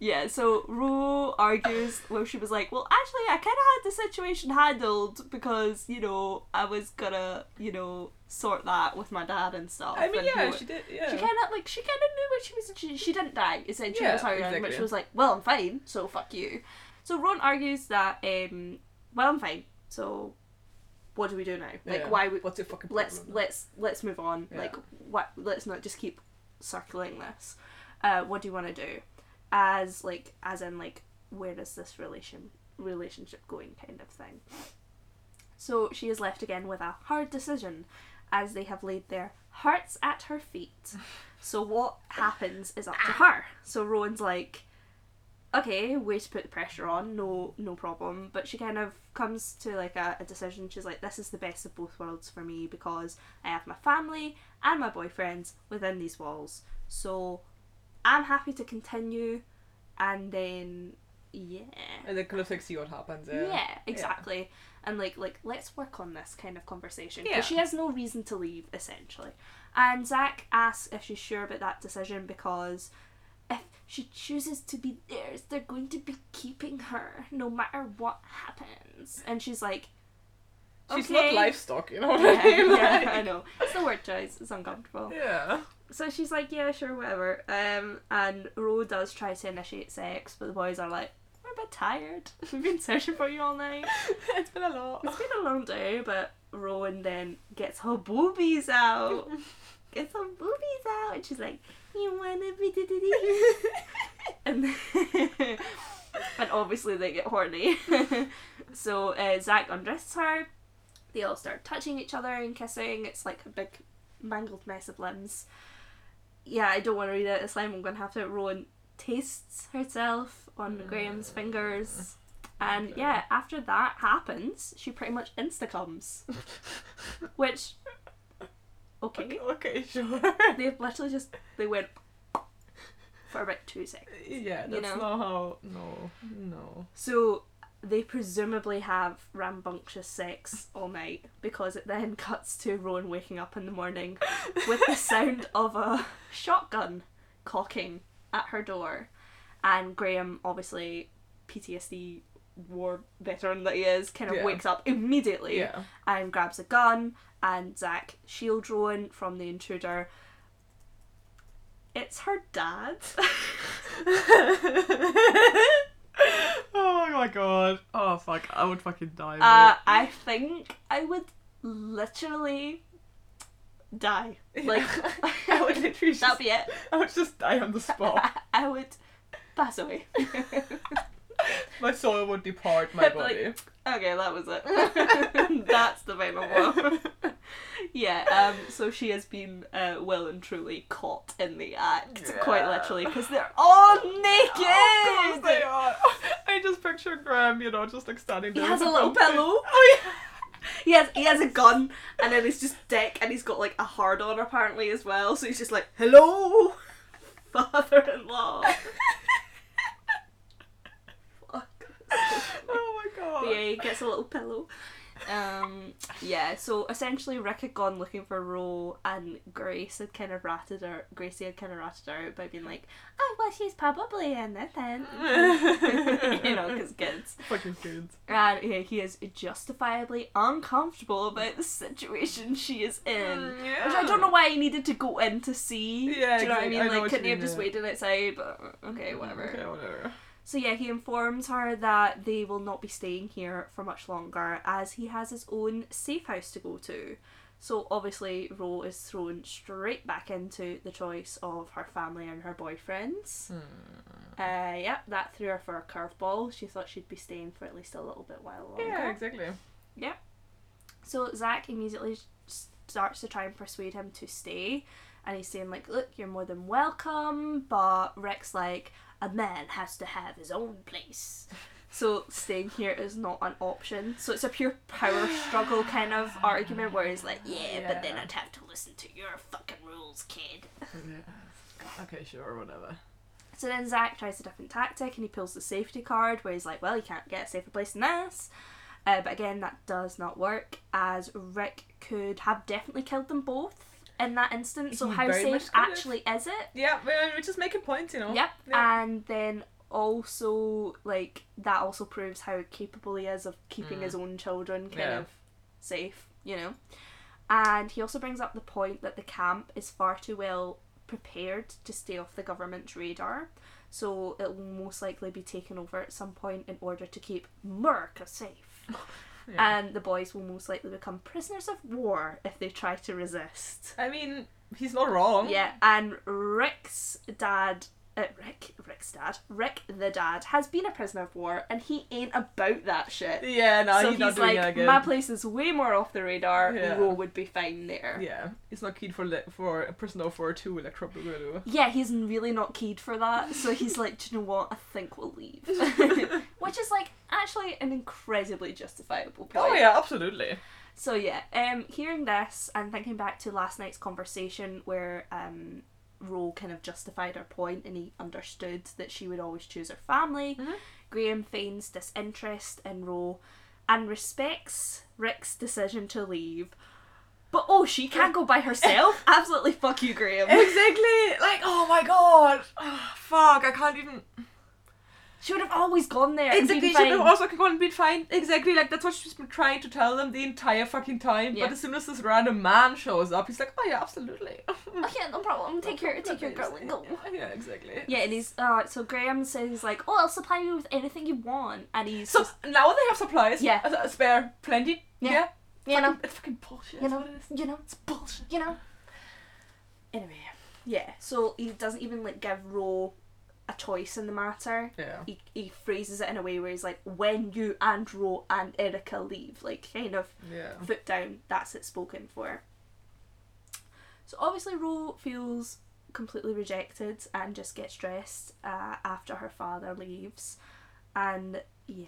Yeah, so Ro argues where she was like, Well, actually, I kind of had the situation handled because, you know, I was gonna, you know, sort that with my dad and stuff. I mean and yeah he- she did yeah She kind of, like, she kind of knew what she was, she, she didn't die, essentially, Yeah, was it but she was like, Well, I'm fine, so fuck you. So Ron argues that, um, Well, I'm fine, so what do we do now? Like, Yeah. why would what's your fucking let's problem? let's let's move on. Yeah. Like what? Let's not just keep circling this. Uh, what do you want to do? As like as in like where is this relation relationship going kind of thing. So she is left again with a hard decision, as they have laid their hearts at her feet. So what happens is up to her. So Rowan's like, okay, way to put the pressure on, no no problem. But she kind of comes to like a, a decision. She's like, this is the best of both worlds for me because I have my family and my boyfriends within these walls. So I'm happy to continue and then yeah. and then kind of like see what happens Yeah, yeah exactly. And like like let's work on this kind of conversation. Yeah. Because she has no reason to leave, essentially. And Zach asks if she's sure about that decision because if she chooses to be theirs, they're going to be keeping her no matter what happens. And she's like she's okay. not livestock you know what yeah, I mean yeah, [LAUGHS] Like- I know. It's the word choice. It's uncomfortable. yeah So she's like, yeah, sure, whatever. Um, and Ro does try to initiate sex, but the boys are like, we're a bit tired. [LAUGHS] We've been searching for you all night. [LAUGHS] it's been a lot It's been a long day, but Rowan then gets her boobies out. [LAUGHS] Gets her boobies out, and she's like, "You wanna be da da da?" And and obviously they get horny. so uh, Zach undresses her. They all start touching each other and kissing. It's like a big mangled mess of limbs. Yeah, I don't want to read it. It's like I'm gonna have to. Rowan tastes herself on mm. Graham's fingers. [LAUGHS] And Okay. yeah, after that happens, she pretty much insta comes. [LAUGHS] Which, okay, okay okay [LAUGHS] sure they've literally just they went for about two seconds. yeah You that's know? not how no no So they presumably have rambunctious sex oh, all night because it then cuts to Rowan waking up in the morning [LAUGHS] with the sound of a shotgun cocking at her door, and Graham obviously PTSD war veteran that he is kind of Yeah. wakes up immediately yeah and grabs a gun and Zach shield Rowan from the intruder. It's her dad. [LAUGHS] [LAUGHS] oh my god. Oh fuck. I would fucking die. uh, I think I would literally die. Like [LAUGHS] I would literally [LAUGHS] just, that'd be it. I would just die on the spot. [LAUGHS] I would pass away. [LAUGHS] my soul would depart my But, like, body. okay, that was it. [LAUGHS] That's the final one. [LAUGHS] yeah, um, so she has been uh, well and truly caught in the act, quite literally, because they're all naked! they are. I just picture Graham, you know, just like standing He there. has a little pillow. Oh yeah. He has he has a gun and then he's just dick and he's got like a hard on apparently as well. So he's just like, Hello father in law. [LAUGHS] Oh my god. But yeah, he gets a little pillow. Um, yeah, so essentially Rick had gone looking for Ro and Grace had kind of ratted her Gracie had kind of ratted her out by being like, Oh well she's probably in the tent [LAUGHS] [LAUGHS] You know, because kids. Fucking kids. And yeah, he is justifiably uncomfortable about the situation she is in. Mm, yeah. Which I don't know why he needed to go in to see. Yeah, Do you know what I mean? I like, couldn't he have just waited outside? But okay, whatever. Okay, whatever. So yeah, he informs her that they will not be staying here for much longer as he has his own safe house to go to. So obviously Ro is thrown straight back into the choice of her family and her boyfriends. Hmm. Uh, yeah, that threw her for a curveball. She thought she'd be staying for at least a little bit while longer. Yeah, exactly. Yeah. So Zach immediately starts to try and persuade him to stay, and he's saying like, "Look, you're more than welcome," but Rick's like, "A man has to have his own place." So staying here is not an option. So it's a pure power [SIGHS] struggle kind of argument where he's like, "Yeah, but then I'd have to listen to your fucking rules, kid." Yeah. Okay, sure, whatever. So then Zach tries a different tactic and he pulls the safety card where he's like, well, you can't get a safer place than this. Uh, but again, that does not work as Rick could have definitely killed them both in that instance. So how very safe actually is it? Yeah, we're just making points, you know. Yep. Yeah. And then also like that also proves how capable he is of keeping Mm. his own children kind Yeah. of safe, you know. And he also brings up the point that the camp is far too well prepared to stay off the government's radar. So it will most likely be taken over at some point in order to keep America safe. [LAUGHS] Yeah. And the boys will most likely become prisoners of war if they try to resist. I mean, he's not wrong. Yeah, and Rick's dad, uh, Rick, Rick's dad, Rick the dad has been a prisoner of war, and he ain't about that shit. Yeah, no, so he's, not doing like, my place is way more off the radar. Yeah. Would be fine there. Yeah, he's not keen for le- for a prisoner for two Electric Boogaloo. Yeah, he's really not keyed for that, so he's like, do you know what? I think we'll leave. [LAUGHS] [LAUGHS] Which is like actually an incredibly justifiable point. Oh yeah, absolutely. So yeah, um, hearing this and thinking back to last night's conversation where um, Ro kind of justified her point and he understood that she would always choose her family. Mhm. Graham feigns disinterest in Ro and respects Rick's decision to leave. But oh, she can't go by herself. [LAUGHS] Absolutely, fuck you, Graham. Exactly. Like, oh my god. Ah, fuck, I can't even. She would have always gone there. Exactly. She could have also gone and been fine. Exactly. Like that's what she's been trying to tell them the entire fucking time. Yeah. But as soon as this random man shows up, he's like, oh yeah, absolutely. [LAUGHS] Oh, yeah, no problem. Take your take your girl and go. Yeah, exactly. Yeah, and he's uh so Graham says he's like, Oh, I'll supply you with anything you want and he's So just now they have supplies. Yeah. A, a spare, plenty. Yeah. Yeah. you know it's fucking bullshit. you know what it is. you know It's bullshit. you know. Anyway. Yeah, so he doesn't even like give Ro a choice in the matter. Yeah. He, he phrases it in a way where he's like, when you and Ro and Erica leave, like kind of Yeah. foot down, that's it spoken for. So obviously Ro feels completely rejected and just gets dressed uh, after her father leaves. And yeah,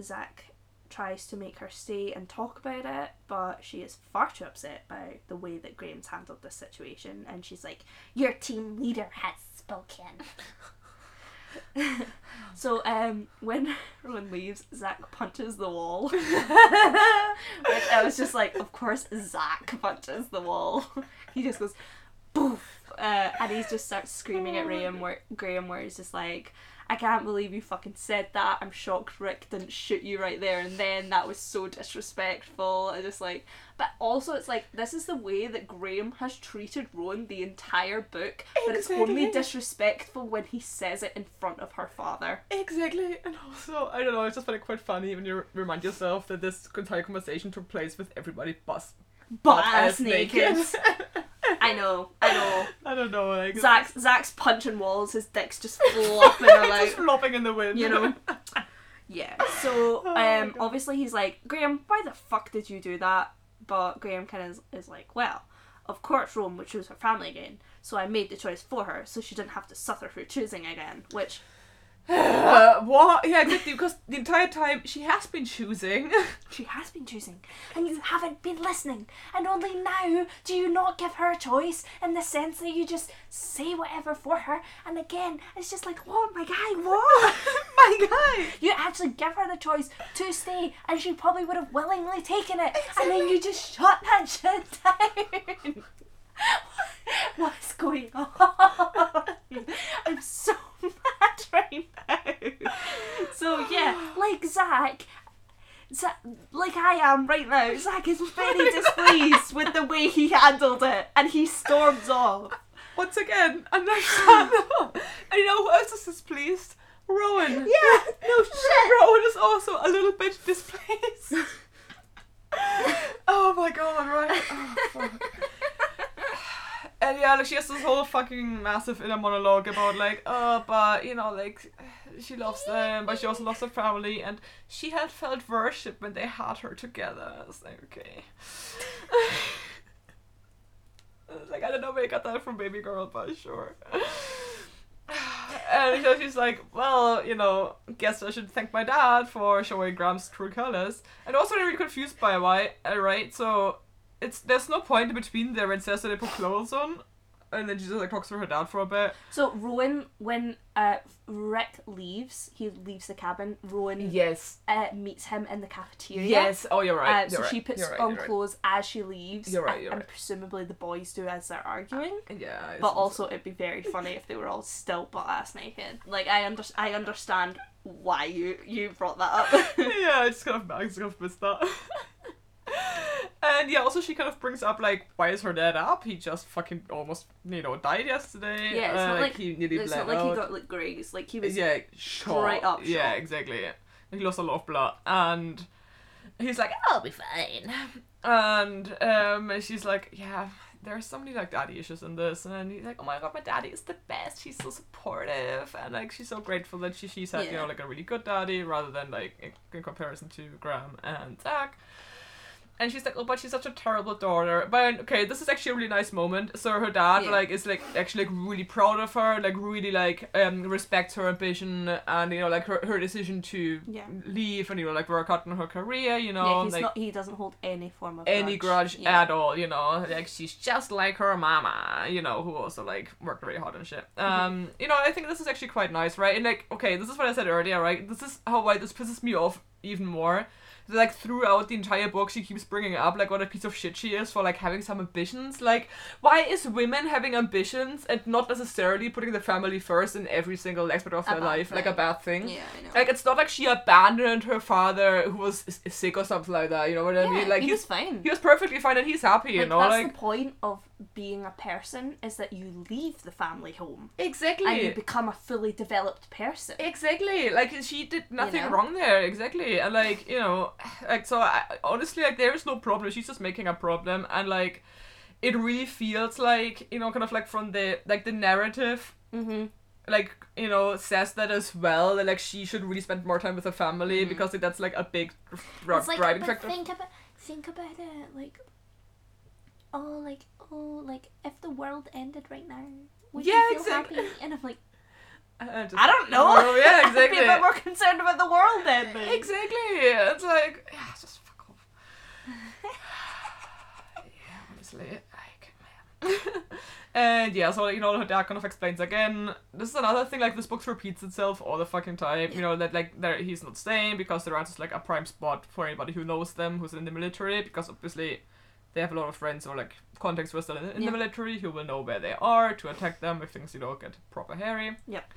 Zach tries to make her stay and talk about it, but she is far too upset by the way that Graham's handled this situation. And she's like, Your team leader has so um when Rowan leaves, Zach punches the wall. Which I was just like, of course Zach punches the wall. he just goes boof uh, and he just starts screaming at Graham where Graham where he's just like I can't believe you fucking said that. I'm shocked Rick didn't shoot you right there and then. That was so disrespectful. I just like but also it's like this is the way that Graham has treated Rowan the entire book. But it's only disrespectful when he says it in front of her father. Exactly, and also I don't know. It's just like quite funny when you remind yourself that this entire conversation took place with everybody but Butt ass naked. [LAUGHS] I know, I know. I don't know, like Zach's Zach's punching walls, his dick's just flopping about. [LAUGHS] just flopping in the wind. you know. [LAUGHS] Yeah. So Oh um obviously he's like, Graham, why the fuck did you do that? But Graham kind of is, is like, well, of course Rome would choose her family again, so I made the choice for her, so she didn't have to suffer through choosing again. Which, [LAUGHS] Uh, what? Yeah, exactly. Because the entire time she has been choosing. [LAUGHS] She has been choosing, and you haven't been listening. And only now do you not give her a choice in the sense that you just say whatever for her. And again, it's just like, what, my guy, what? [LAUGHS] My guy. you actually give her the choice to stay, and she probably would have willingly taken it. And then you just shut that shit down. What's going on? I'm so mad right now. So yeah, like Zach, Zach, like I am right now, Zach is very [LAUGHS] displeased with the way he handled it, and he storms off. Once again, understandable. [LAUGHS] and you know who else is displeased? Rowan. Yeah, no [LAUGHS] shit. Rowan is also a little bit displeased. oh my god, right? Oh, fuck. And yeah, like she has this whole fucking massive inner monologue about like, oh, but you know, like she loves them, but she also loves her family, and she had felt worship when they had her together. It's like okay. [LAUGHS] Like I don't know where I got that from Baby Girl, but sure. [SIGHS] And so she's like, well, you know, guess I should thank my dad for showing Graham's true colors. And also, I'm really confused by why, uh, right? So, it's there's no point in between there when it says that they put clothes on, and then she just like talks to her dad for a bit. So Rowan, when uh, Rick leaves, he leaves the cabin. Rowan Yes. uh, meets him in the cafeteria. Yes. Oh, you're right. Uh, so you're right. she puts right, on you're right. clothes as she leaves. You're right, and- you're and right. presumably the boys do as they're arguing. Yeah. But also, it'd be very funny if they were all still butt ass naked. Like I under- I understand why you you brought that up. [LAUGHS] [LAUGHS] yeah, I just kind of I just kind of missed that. [LAUGHS] and yeah, also she kind of brings up like, why is her dad up? He just fucking almost you know died yesterday. Yeah, it's uh, not like- he nearly it's bled not like he got like graze. Like he was. yeah, shot. straight up Yeah, shot. exactly. He lost a lot of blood, and he's like, "I'll be fine." And um, she's like, "Yeah, there's so many like daddy issues in this," and then he's like, "Oh my god, my daddy is the best. He's so supportive, and like she's so grateful that she she's had you know like a really good daddy rather than like in, in comparison to Graham and Zach." And she's like, oh, but she's such a terrible daughter. But okay, this is actually a really nice moment. So her dad Yeah. like is like actually like really proud of her, like really like um respects her ambition and you know like her, her decision to Yeah. leave and you know like work out on her career. You Yeah, know, he's like not. He doesn't hold any form of any grudge Yeah. at all. You know, like she's just like her mama. You know, who also like worked really hard and shit. Mm-hmm. Um, you know, I think this is actually quite nice, right? And like, okay, this is what I said earlier, right? This is how why this pisses me off even more. Like throughout the entire book, she keeps bringing up like what a piece of shit she is for like having some ambitions. Like, why is women having ambitions and not necessarily putting the family first in every single aspect of A their life like a bad thing? Yeah, I know. Like it's not like she abandoned her father who was sick or something like that. You know what I yeah, mean? Like he he's was fine. he was perfectly fine and he's happy. You know, that's like the point of being a person is that you leave the family home exactly. and you become a fully developed person. Exactly, like she did nothing know? wrong there. Exactly, and like you know, like so. I, honestly, like there is no problem. She's just making a problem, and like it really feels like you know, kind of like from the like the narrative, Mm-hmm. like you know, says that as well. That like she should really spend more time with her family Mhm. because like, that's like a big It's like, driving factor. think about think about it like oh like oh like if the world ended right now would Yeah, you feel exactly. happy and I'm like [LAUGHS] I, just- I don't [LAUGHS] oh, know Oh, yeah, [LAUGHS] I'd be a bit more concerned about the world ending Exactly. It's like yeah, just fuck off. yeah, honestly, like man. and yeah, so you know her dad kind of explains again. This is another thing. Like this book repeats itself all the fucking time. You know that like there he's not staying because the ranch is like a prime spot for anybody who knows them who's in the military because obviously. They have a lot of friends or like contacts who are still in, in Yeah. the military who will know where they are to attack them if things you know get proper hairy. Yep.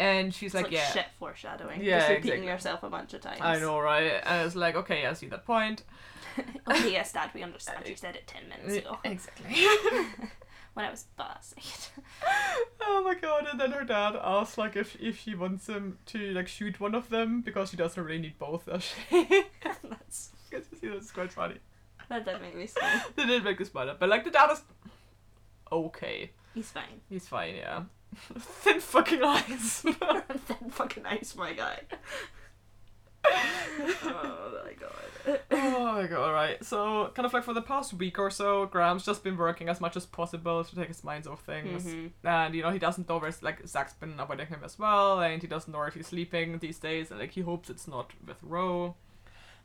And she's like, like, yeah, shit foreshadowing Yeah, just repeating exactly. yourself a bunch of times I know, right? And it's like, okay, I see that point. [LAUGHS] okay yes dad we understand uh, you said it 10 minutes ago [LAUGHS] Exactly. [LAUGHS] when I was buzzing oh my god! And then her dad asks like if if she wants him to like shoot one of them because she doesn't really need both, does she? that's Because you see, that's quite funny. That did make me smile They did make me smile, but like the dad is okay. he's fine He's fine, yeah. [LAUGHS] Thin fucking eyes. [LAUGHS] Thin fucking eyes, my guy [LAUGHS] oh my god. oh my god, right. So, kind of like for the past week or so, Graham's just been working as much as possible to take his mind off things. Mhm. And, you know, he doesn't know where, like, Zach's been avoiding him as well, and he doesn't know where he's sleeping these days, and, like, he hopes it's not with Ro.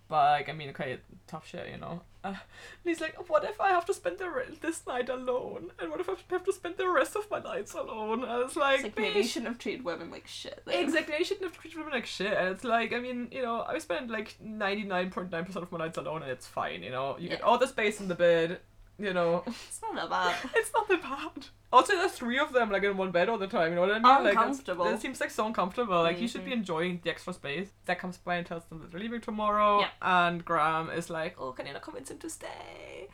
But, like, I mean, okay, tough shit, you know. Uh, [LAUGHS] and he's like, what if I have to spend the re- this night alone? And what if I have to spend the rest of my nights alone? And it's like, It's like maybe you shouldn't have treated women like shit. Then. Exactly, I shouldn't have treated women like shit. And it's like, I mean, you know, I spend like 99.9% of my nights alone and it's fine, you know. You get all the space in the bed, you know. It's not that bad. [LAUGHS] it's not that bad. Also, there's three of them like in one bed all the time, you know what I mean? Like, Uncomfortable. it seems like so uncomfortable. Like, you should be Mhm. enjoying the extra space. Zach comes by and tells them that they're leaving tomorrow. Yeah. And Graham is like, oh, can you not convince him to stay?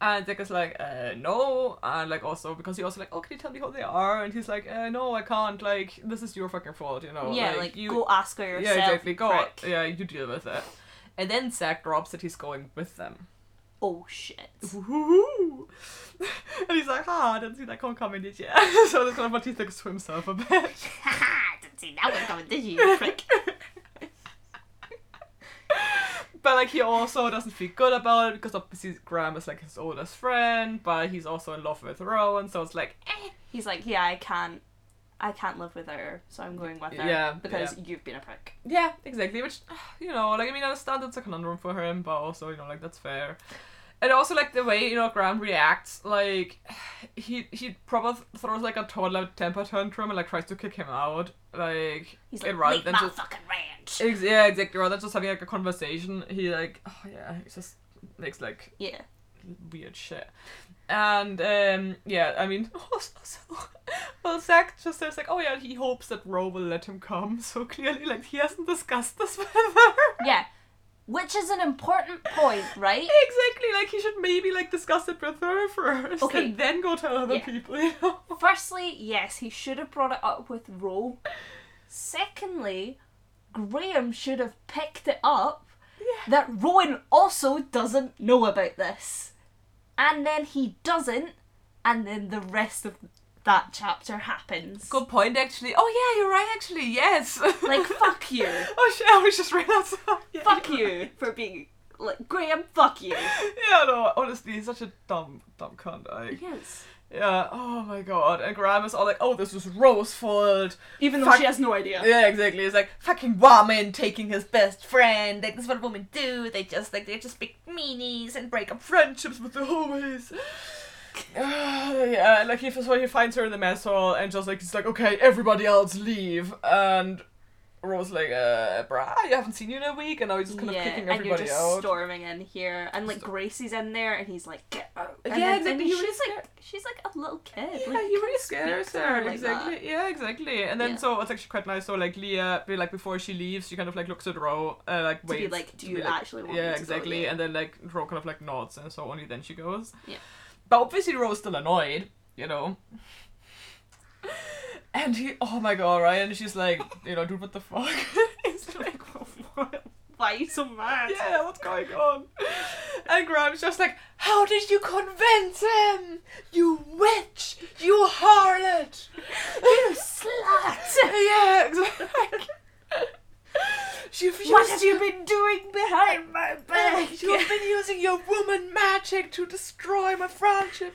And Zach is like, uh, no. And like, also, because he also like, oh, can you tell me who they are? And he's like, uh, no, I can't. Like, this is your fucking fault, you know? yeah, like, you, go ask her yourself. yeah, exactly. Go. prick. Yeah, you deal with it. And then Zach drops that he's going with them. Oh shit. Woohoo! [LAUGHS] and he's like, ah, I didn't see that one coming, did you? [LAUGHS] so that's kind of what he thinks to himself a bit. [LAUGHS] Haha, didn't see that one coming, did you, you prick? But like he also doesn't feel good about it because obviously Graham is like his oldest friend, but he's also in love with Rowan, so it's like eh. He's like, yeah, I can't, I can't live with her, so I'm going with her. Yeah, Because you've been a prick. Yeah, exactly. Which [SIGHS] you know, like I mean I understand it's a conundrum for him, but also, you know, like that's fair. And also like the way, you know, Graham reacts, like he he probably throws like a toddler temper tantrum and like tries to kick him out. Like He's like, rather than my just fucking ranch. Ex- yeah, exactly. Rather than just having like a conversation, he like, oh yeah, he just makes like Yeah. weird shit. And um, yeah, I mean, [LAUGHS] also, so, well, Zach just says like, oh yeah, he hopes that Ro will let him come. [LAUGHS] So clearly, like, he hasn't discussed this with her. Yeah. Which is an important point, right? [LAUGHS] exactly, like he should maybe like discuss it with her first, Okay. and then go tell other Yeah. people. You know? [LAUGHS] Firstly, yes, he should have brought it up with Ro. Secondly, Graham should have picked it up Yeah. that Rowan also doesn't know about this. And then he doesn't, and then the rest of that chapter happens. Good point, actually. Oh yeah, you're right. Actually, yes. Like, fuck you. [LAUGHS] oh shit, I was just realized. [LAUGHS] Yeah, fuck you for being. Like, Graham, fuck you. [LAUGHS] Yeah, no, honestly, he's such a dumb, dumb cunt. Like, Yes. yeah, oh my god. And Graham is all like, oh, this was Rose's fault. Even though Fuck. she has no idea. Yeah, exactly. It's like, fucking woman taking his best friend. Like, this is what women do. They just, like, they just pick meanies and break up friendships with the homies. [SIGHS] yeah, like, he, so he finds her in the mess hall and just, like, he's like, okay, everybody else leave. And Ro's like, uh, brah, you haven't seen you in a week. And now he's just kind of kicking everybody and you're just out. storming in here, and like Gracie's in there, and he's like, "Get out!" And Yeah, then- and he really she's scared- like, she's like a little kid. Yeah, like, he you really scares her. like exactly. that. Yeah, exactly. And then Yeah. so it's actually quite nice. So like Leah, be like before she leaves, she kind of like looks at Ro, uh, like To be like, do you be, like, actually want Yeah, me to go? exactly. And then like Ro kind of like nods, and so only then she goes. Yeah. But obviously Ro's still annoyed, you know. [LAUGHS] And he, oh my god, right? And she's like, you know, dude, what the fuck? [LAUGHS] He's like, Why are you so mad? yeah, what's going on? And Graham's just like, how did you convince him? You witch! You harlot! You slut! [LAUGHS] yeah, exactly. You've What have you been doing behind my back? you've been using your woman magic to destroy my friendship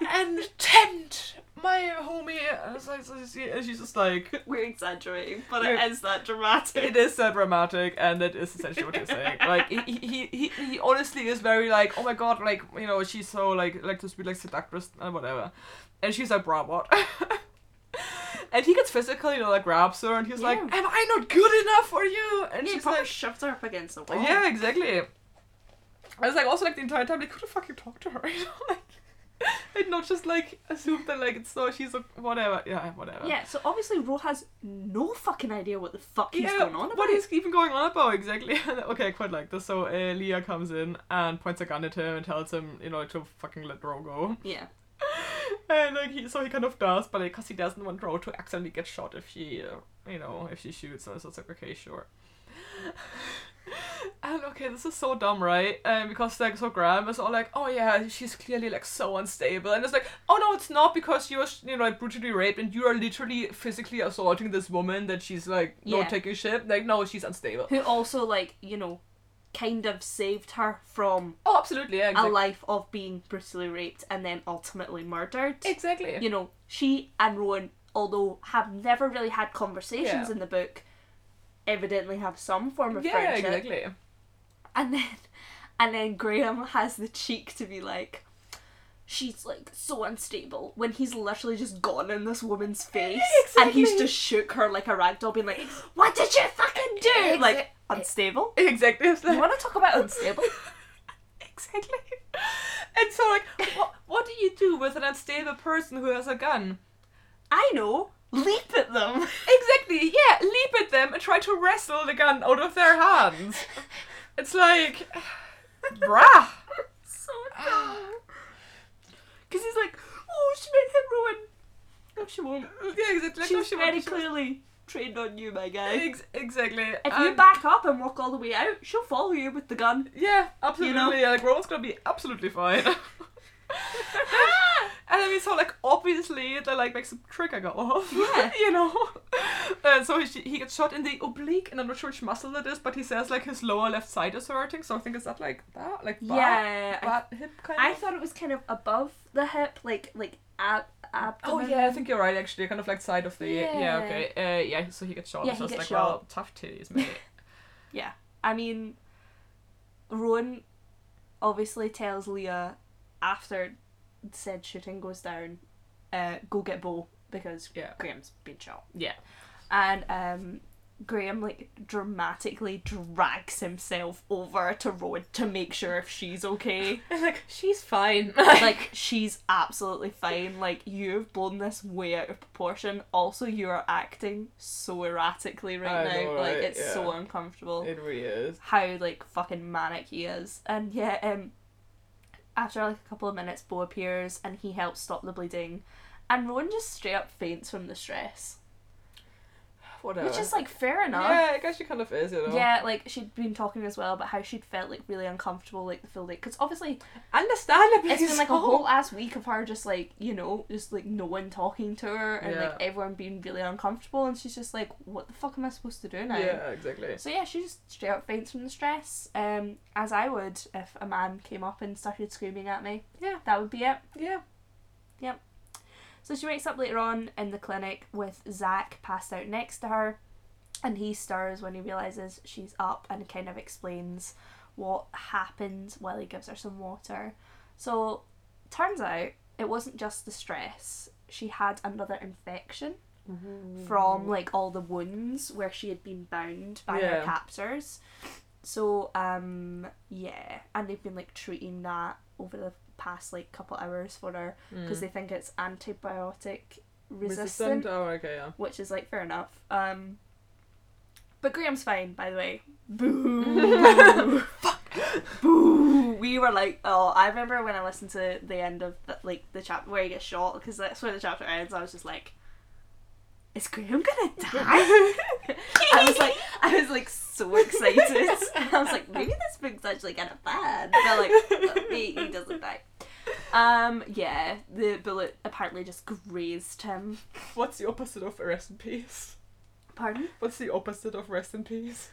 and tempt my homie. And so- so she- she's just like, We're exaggerating, but it is that dramatic. it is that dramatic, and that is essentially what you're saying. Like he, he, he, he honestly is very like, oh my god, like you know, she's so like like to be like seductress and whatever, and she's like, bro, what? [LAUGHS] [LAUGHS] and he gets physical, you know, like grabs her, and he's like, am I not good enough for you? And Yeah, she's probably like, shoved her up against the wall. yeah, exactly. I was like, also like the entire time, like, could have fucking talked to her, [LAUGHS] you know, like, and not just like assume that like it's so she's a whatever, yeah, whatever. Yeah, so obviously Ro has no fucking idea what the fuck he's yeah, going on about. what he's even going on about exactly? [LAUGHS] okay, I quite like this. So uh, Leah comes in and points a gun at him and tells him, you know, to fucking let Ro go. Yeah. [LAUGHS] And like he, so he kind of does, but like, because he doesn't want Ro to accidentally get shot if she, uh, you know, if she shoots. So it's like, okay, sure. [LAUGHS] And okay, this is so dumb, right? Um, because like so Graham is all like, oh yeah, she's clearly like so unstable, and it's like, oh no, it's not because you were you know like brutally raped and you are literally physically assaulting this woman that she's like no Yeah. taking shit. Like no, she's unstable. Who [LAUGHS] also like you know, kind of saved her from Oh, absolutely, yeah, a life of being brutally raped and then ultimately murdered. exactly. You know, she and Rowan, although have never really had conversations Yeah. in the book, evidently have some form of yeah, friendship. exactly. And then and then Graham has the cheek to be like She's like so unstable when he's literally just gone in this woman's face and he's just shook her like a rag doll being like, What did you fucking do? Exa- like unstable? Exactly. You wanna talk about unstable? [LAUGHS] exactly. And so like, what what do you do with an unstable person who has a gun? I know. Leap at them. [LAUGHS] Exactly, yeah, leap at them and try to wrestle the gun out of their hands. It's like, [SIGHS] bruh. so dumb. [SIGHS] Because he's like, oh, she might hit Rowan. No, she won't. Yeah, exactly. Like, no, She's she very won't- clearly trained on you, my guy. Ex- exactly. If you back up and walk all the way out, she'll follow you with the gun. Yeah, absolutely. know? Yeah, like Rowan's gonna be absolutely fine. [LAUGHS] and then we saw like obviously the like makes the trigger go off. Yeah. [LAUGHS] you know. And so he, he gets shot in the oblique, and I'm not sure which muscle it is, but he says like his lower left side is hurting. So I think is that like that, like bat, Yeah, I, hip kind I of. thought it was kind of above the hip, like like ab Oh yeah, I think you're right. Actually, kind of like side of the yeah. Yeah. okay. Uh, yeah. So he gets shot. Yeah, it's he gets like shot. well, tough titties, [LAUGHS] mate. Yeah, I mean, Rowan obviously tells Leah after said shooting goes down, uh, go get Bo because Yeah. Graham's been shot. yeah. and um Graham like dramatically drags himself over to Rowan to make sure if she's okay. [LAUGHS] And like she's fine. [LAUGHS] like she's absolutely fine. Like you've blown this way out of proportion. Also, you are acting so erratically right I now. know, like right? it's so uncomfortable. it really is. How like fucking manic he is. And yeah, um, after like a couple of minutes, Bo appears and he helps stop the bleeding, and Rowan just straight up faints from the stress, Whatever. which is like fair enough. Yeah, I guess she kind of is, you know. Yeah, like she'd been talking as well about how she'd felt like really uncomfortable like the full day because obviously Understandably. it's been like a whole ass week of her just like you know just like no one talking to her and like everyone being really uncomfortable and she's just like what the fuck am I supposed to do now? Yeah, exactly. So yeah, she just straight up faints from the stress, um, as I would if a man came up and started screaming at me. Yeah. That would be it. Yeah. So she wakes up later on in the clinic with Zach passed out next to her, and he stirs when he realizes she's up and kind of explains what happened while he gives her some water. So, turns out it wasn't just the stress, she had another infection from like all the wounds where she had been bound by her captors. So, um, yeah, and they've been like treating that over the past like couple hours for her because Mm. they think it's antibiotic resistant, resistant. Oh, okay, yeah. which is like fair enough. Um, but Graham's fine, by the way. Boo! [LAUGHS] [LAUGHS] Fuck. Boo! We were like, oh, I remember when I listened to the end of the, like the chapter where he gets shot because that's where the chapter ends. I was just like, is Graham gonna [LAUGHS] die? [LAUGHS] I was like, I was like so [LAUGHS] excited. I was like, maybe this book's actually kind of bad. But like, he, he doesn't die. Um, yeah, the bullet apparently just grazed him. What's the opposite of rest in peace? Pardon? What's the opposite of rest in peace?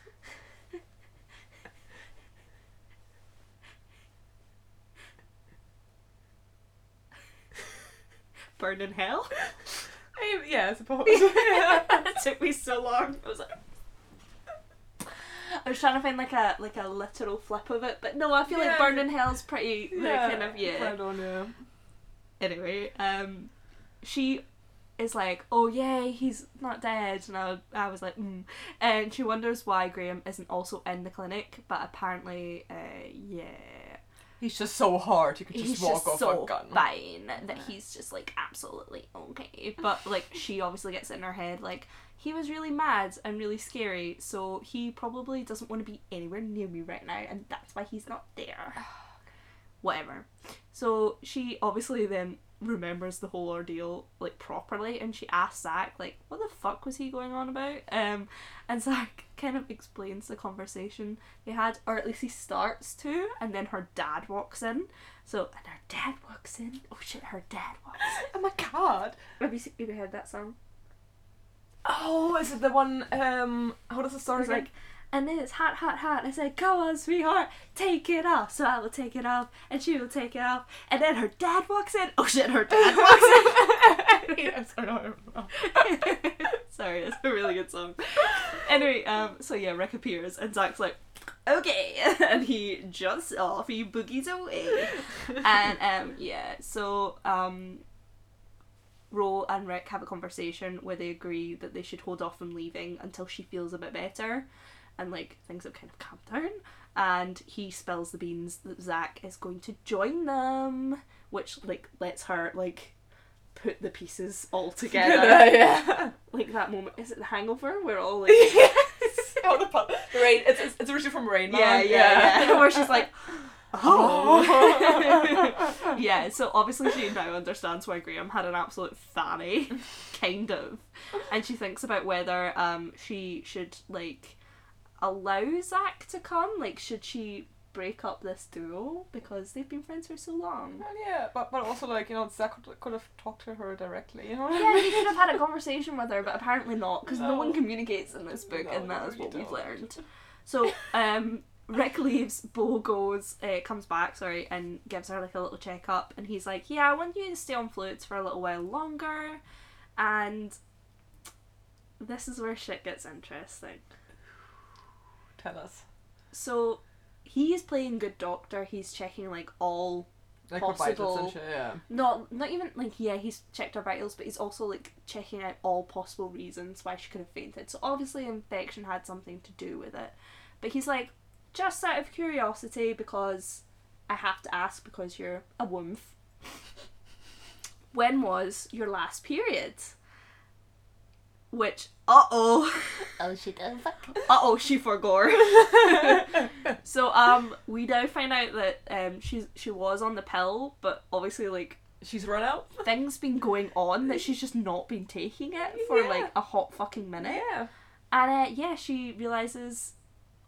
Burn in hell? I, yeah, I suppose. [LAUGHS] [LAUGHS] it took me so long. I was like. I was trying to find like a like a literal flip of it, but no, I feel like Yeah. Burn in Hell's pretty yeah, kind of yeah. Right on, yeah. Anyway, um, she is like, "Oh yeah, he's not dead," and I, I was like, mm. and she wonders why Graham isn't also in the clinic, but apparently, uh, yeah, He's just so hard. You could just he's walk just off so a gun. fine that he's just like absolutely okay. But like she obviously gets it in her head like he was really mad and really scary, so he probably doesn't want to be anywhere near me right now, and that's why he's not there. [SIGHS] Whatever. So she obviously then remembers the whole ordeal like properly and she asks Zach like what the fuck was he going on about um and Zach [LAUGHS] kind of explains the conversation they had or at least he starts to and then her dad walks in so and her dad walks in oh shit her dad walks in Oh my god. have you, seen, have you heard that song Oh, is it the one? Um, how does it start it's again? like and then it's hot hot hot. I said come on sweetheart take it off. So I will take it off and she will take it off and then her dad walks in. Oh shit her dad [LAUGHS] walks in. I know. Sorry, it's [LAUGHS] a really good song. Anyway, um, so yeah, Rick appears and Zach's like, okay, [LAUGHS] and he jumps off, he boogies away, and um, yeah, so um, Ro and Rick have a conversation where they agree that they should hold off from leaving until she feels a bit better, and like things have kind of calmed down. And he spills the beans that Zach is going to join them, which like lets her like put the pieces all together [LAUGHS] yeah. like that moment. Is it the Hangover where all like yes. [LAUGHS] Oh, the, pu- the rain. It's, it's, it's originally from Rain Man. yeah, yeah, yeah, [LAUGHS] where she's like, oh, Oh. yeah. So obviously she now understands why Graham had an absolute fanny, kind of, and she thinks about whether um she should like allow Zach to come. Like, should she break up this duo because they've been friends for so long? Well, yeah, but but also like you know Zach could, could have talked to her directly. You know. Yeah, he could have had a [LAUGHS] conversation with her, but apparently not, because no. No. one communicates in this book, No, and that is what we've learned. So, um, Rick leaves, Bo goes, uh, comes back, sorry, and gives her like a little checkup, and he's like, "Yeah, I want you to stay on fluids for a little while longer," and this is where shit gets interesting. Tell us. So, he's playing good doctor. He's checking like all Like Possible. and shit. Yeah. not not even like yeah he's checked her vitals but he's also like checking out all possible reasons why she could have fainted so obviously infection had something to do with it but he's like just out of curiosity because i have to ask because you're a woman [LAUGHS] when was your last period which uh-oh Oh shit, oh fuck. uh-oh she forgot [LAUGHS] so um we now find out that um she's she was on the pill but obviously like She's run out. things been going on that she's just not been taking it for Yeah. like a hot fucking minute. Yeah. And uh, yeah, she realizes,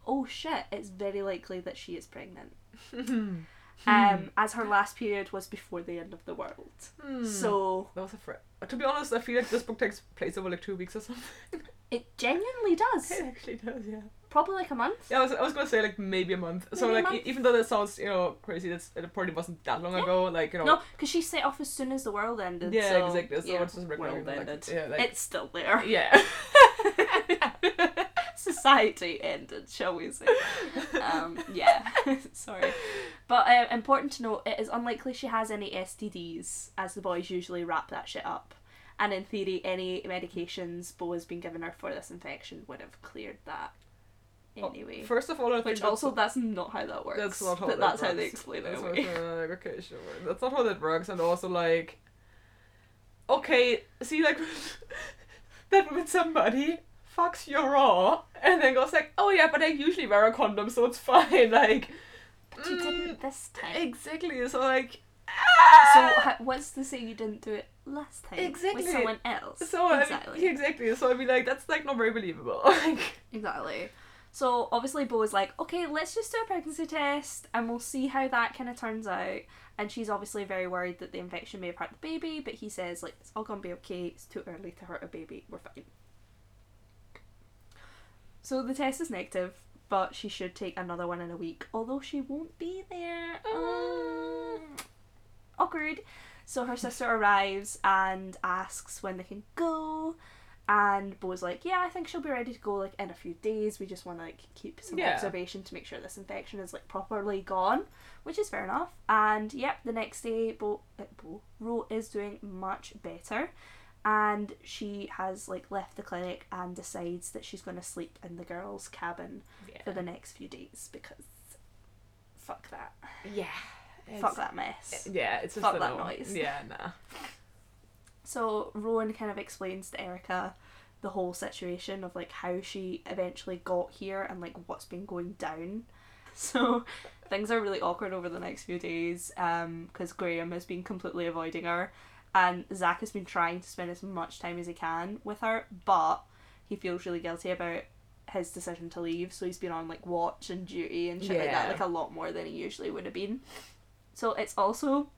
oh shit, it's very likely that she is pregnant. [LAUGHS] Hmm. Um, as her last period was before the end of the world. Hmm. So That was a fr- To be honest, I feel like this book takes place over like two weeks or something. [LAUGHS] it genuinely does. It actually does, yeah. Probably like a month. Yeah, I was, I was gonna say like maybe a month. so Maybe a like month. E- even though that sounds you know crazy, that's it probably wasn't that long Yeah. ago. Like you know. No, because she set off as soon as the world ended. Yeah, so, exactly. So yeah, it's just regular, world like, yeah, like- it's still there. Yeah. [LAUGHS] [LAUGHS] Society ended, shall we say? um, yeah, [LAUGHS] sorry. But uh, important to note, it is unlikely she has any STDs, as the boys usually wrap that shit up. And in theory, any medications Bo has been given her for this infection would have cleared that anyway. First of all, I think Which that's- also, that's not how that works. That's not how that that's how they explain That's it away. like, okay, sure. That's not how that works, and also like, okay, see, like [LAUGHS] that with somebody fucks your raw and then goes like, oh yeah, but I usually wear a condom, so it's [LAUGHS] fine. Like, But you mm, didn't this time. exactly. So like, So ah! ha- what's to say you didn't do it last time Exactly. with someone else? so I exactly. mean, exactly. So I'd be like, that's like not very believable. [LAUGHS] like, Exactly. So obviously Bo is like, okay, let's just do a pregnancy test and we'll see how that kind of turns out. And she's obviously very worried that the infection may have hurt the baby, but he says like it's all gonna be okay. It's too early to hurt a baby. We're fine. So the test is negative, but she should take another one in a week, although she won't be there. Um, awkward. So her sister [LAUGHS] arrives and asks when they can go. And Bo's like, yeah, I think she'll be ready to go like in a few days. We just want to like keep some Yeah. observation to make sure this infection is like properly gone, which is fair enough. And yep, the next day, Bo, uh, Bo, Ro is doing much better, and she has like left the clinic and decides that she's going to sleep in the girls' cabin for the next few days because fuck that, yeah. fuck that mess. Yeah, it's just Fuck that no. noise. Yeah, nah. So Rowan kind of explains to Erica the whole situation of like how she eventually got here and like what's been going down. [LAUGHS] So things are really awkward over the next few days um, because Graham has been completely avoiding her and Zach has been trying to spend as much time as he can with her, but he feels really guilty about his decision to leave, so he's been on like watch and duty and shit like that, Yeah. like a lot more than he usually would have been. So it's also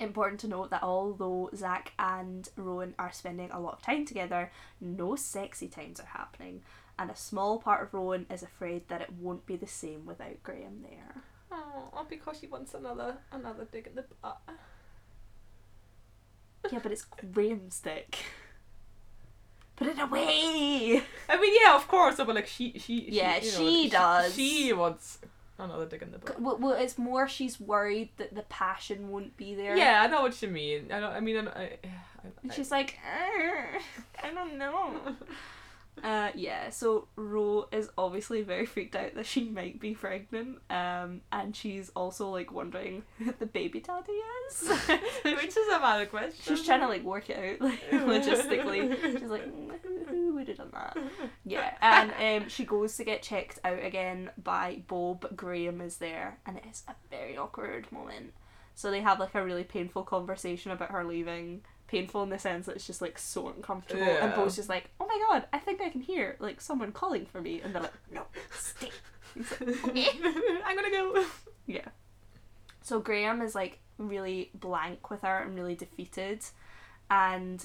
important to note that although Zach and Rowan are spending a lot of time together, no sexy times are happening, and a small part of Rowan is afraid that it won't be the same without Graham there. Oh, because she wants another another dig in the butt. Yeah, but it's Graham's dick. Put it away! I mean, yeah, of course, but like she, she, Yeah, she, you she know, does. She, wants another dig in the butt. Well, well, it's more she's worried that the passion won't be there. Yeah, I know what you mean. I don't. I mean, I. I, And she's like, I don't know. [LAUGHS] Uh, yeah, so Ro is obviously very freaked out that she might be pregnant, um, and she's also like wondering who the baby daddy is. [LAUGHS] which is a valid question. she's trying to like work it out like [LAUGHS] logistically. She's like, "Mm, [LAUGHS] who, who would have done that? Yeah, and um, she goes to get checked out again by Bob. Graham is there, and it is a very awkward moment. So they have like a really painful conversation about her leaving. Painful in the sense that it's just like so uncomfortable, and Yeah. Bo's just like, "Oh my god, I think I can hear like someone calling for me," and they're like, "No, stay." Like, "Okay." [LAUGHS] I'm gonna go. Yeah. So Graham is like really blank with her and really defeated, and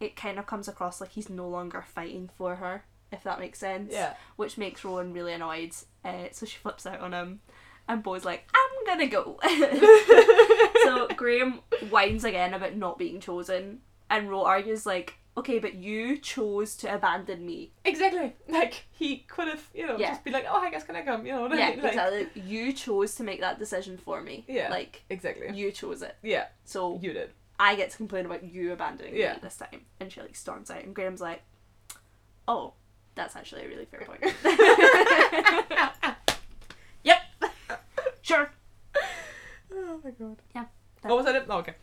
it kind of comes across like he's no longer fighting for her, if that makes sense. Yeah. Which makes Rowan really annoyed. Uh, so she flips out on him, and Bo's like, "I'm gonna go." [LAUGHS] so Graham whines again about not being chosen, and Ro argues like, "Okay, but you chose to abandon me. Exactly. Like he could have, you know, Yeah. just be like, "Oh, I guess can I come?" You know. yeah, like, exactly. You chose to make that decision for me. Yeah. Like Exactly. you chose it. Yeah, So you did. I get to complain about you abandoning Yeah. me this time. And she like storms out and Graham's like, Oh, that's actually a really fair [LAUGHS] point. [LAUGHS] yep. sure. Oh my god. Yeah, What was that? Oh, okay.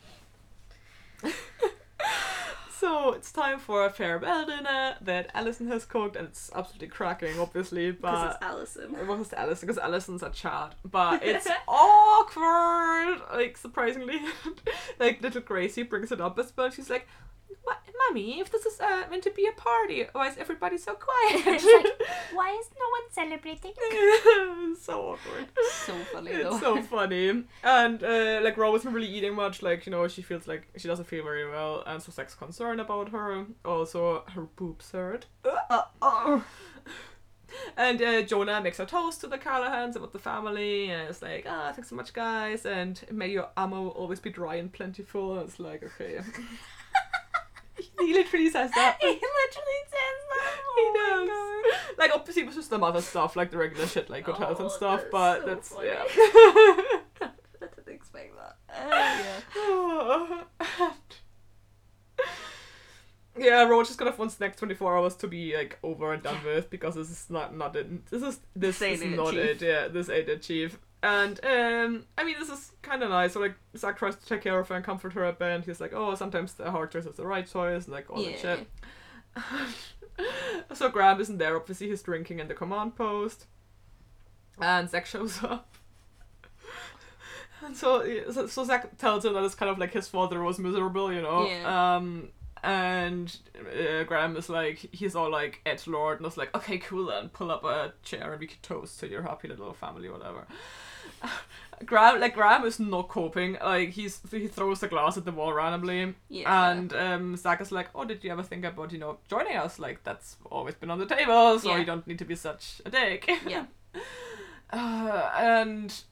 [LAUGHS] so it's time for a farewell dinner that Allison has cooked, and it's absolutely cracking, obviously. [LAUGHS] Because But it's Alison. it was Allison because Allison's a child, but [LAUGHS] it's awkward. Like surprisingly, like little Gracie brings it up as well. She's like, "What, mommy? If this is uh, meant to be a party, why is everybody so [LAUGHS] quiet?" Like, Why is no one celebrating? [LAUGHS] so awkward. So funny though. It's so funny. And uh, like Ro wasn't really eating much. Like you know, she feels like she doesn't feel very well, and so Zach's concerned about her. Also, her boobs hurt. Uh, [LAUGHS] oh. And uh, Jonah makes a toast to the Callahans about the family, and it's like, ah, thanks so much, guys, and may your ammo always be dry and plentiful. And it's like, okay. He literally says that. [LAUGHS] he literally says that. He Oh my does. Like obviously it was just the other stuff, like the regular shit, like hotels and Oh, stuff. that's But so that's funny. yeah. [LAUGHS] I didn't expect that. Uh, [LAUGHS] yeah. yeah, Roach just kind of wants the next twenty four hours to be like over and done with because this is not not it. This is this This is not it. Yeah, this ain't it, Chief. And um, I mean, this is kind of nice. So like, Zach tries to take care of her and comfort her a bit. And he's like, "Oh, sometimes the hard choice is the right choice," and like all that Yeah. shit. [LAUGHS] so Graham isn't there. Obviously, he's drinking in the command post, and Zach shows [LAUGHS] up. And so, so, so Zach tells him that it's kind of like his father was miserable, you know. Yeah. Um, and uh, Graham is like, he's all like Ed Lord, and I was like, okay, cool then, pull up a chair and we can toast to your happy little family, whatever. [LAUGHS] Graham, like Graham is not coping. Like he's he throws the glass at the wall randomly, Yeah. and um, Zach is like, "Oh, did you ever think about you know joining us? Like that's always been on the table, so Yeah. you don't need to be such a dick." Yeah. [LAUGHS] Uh, and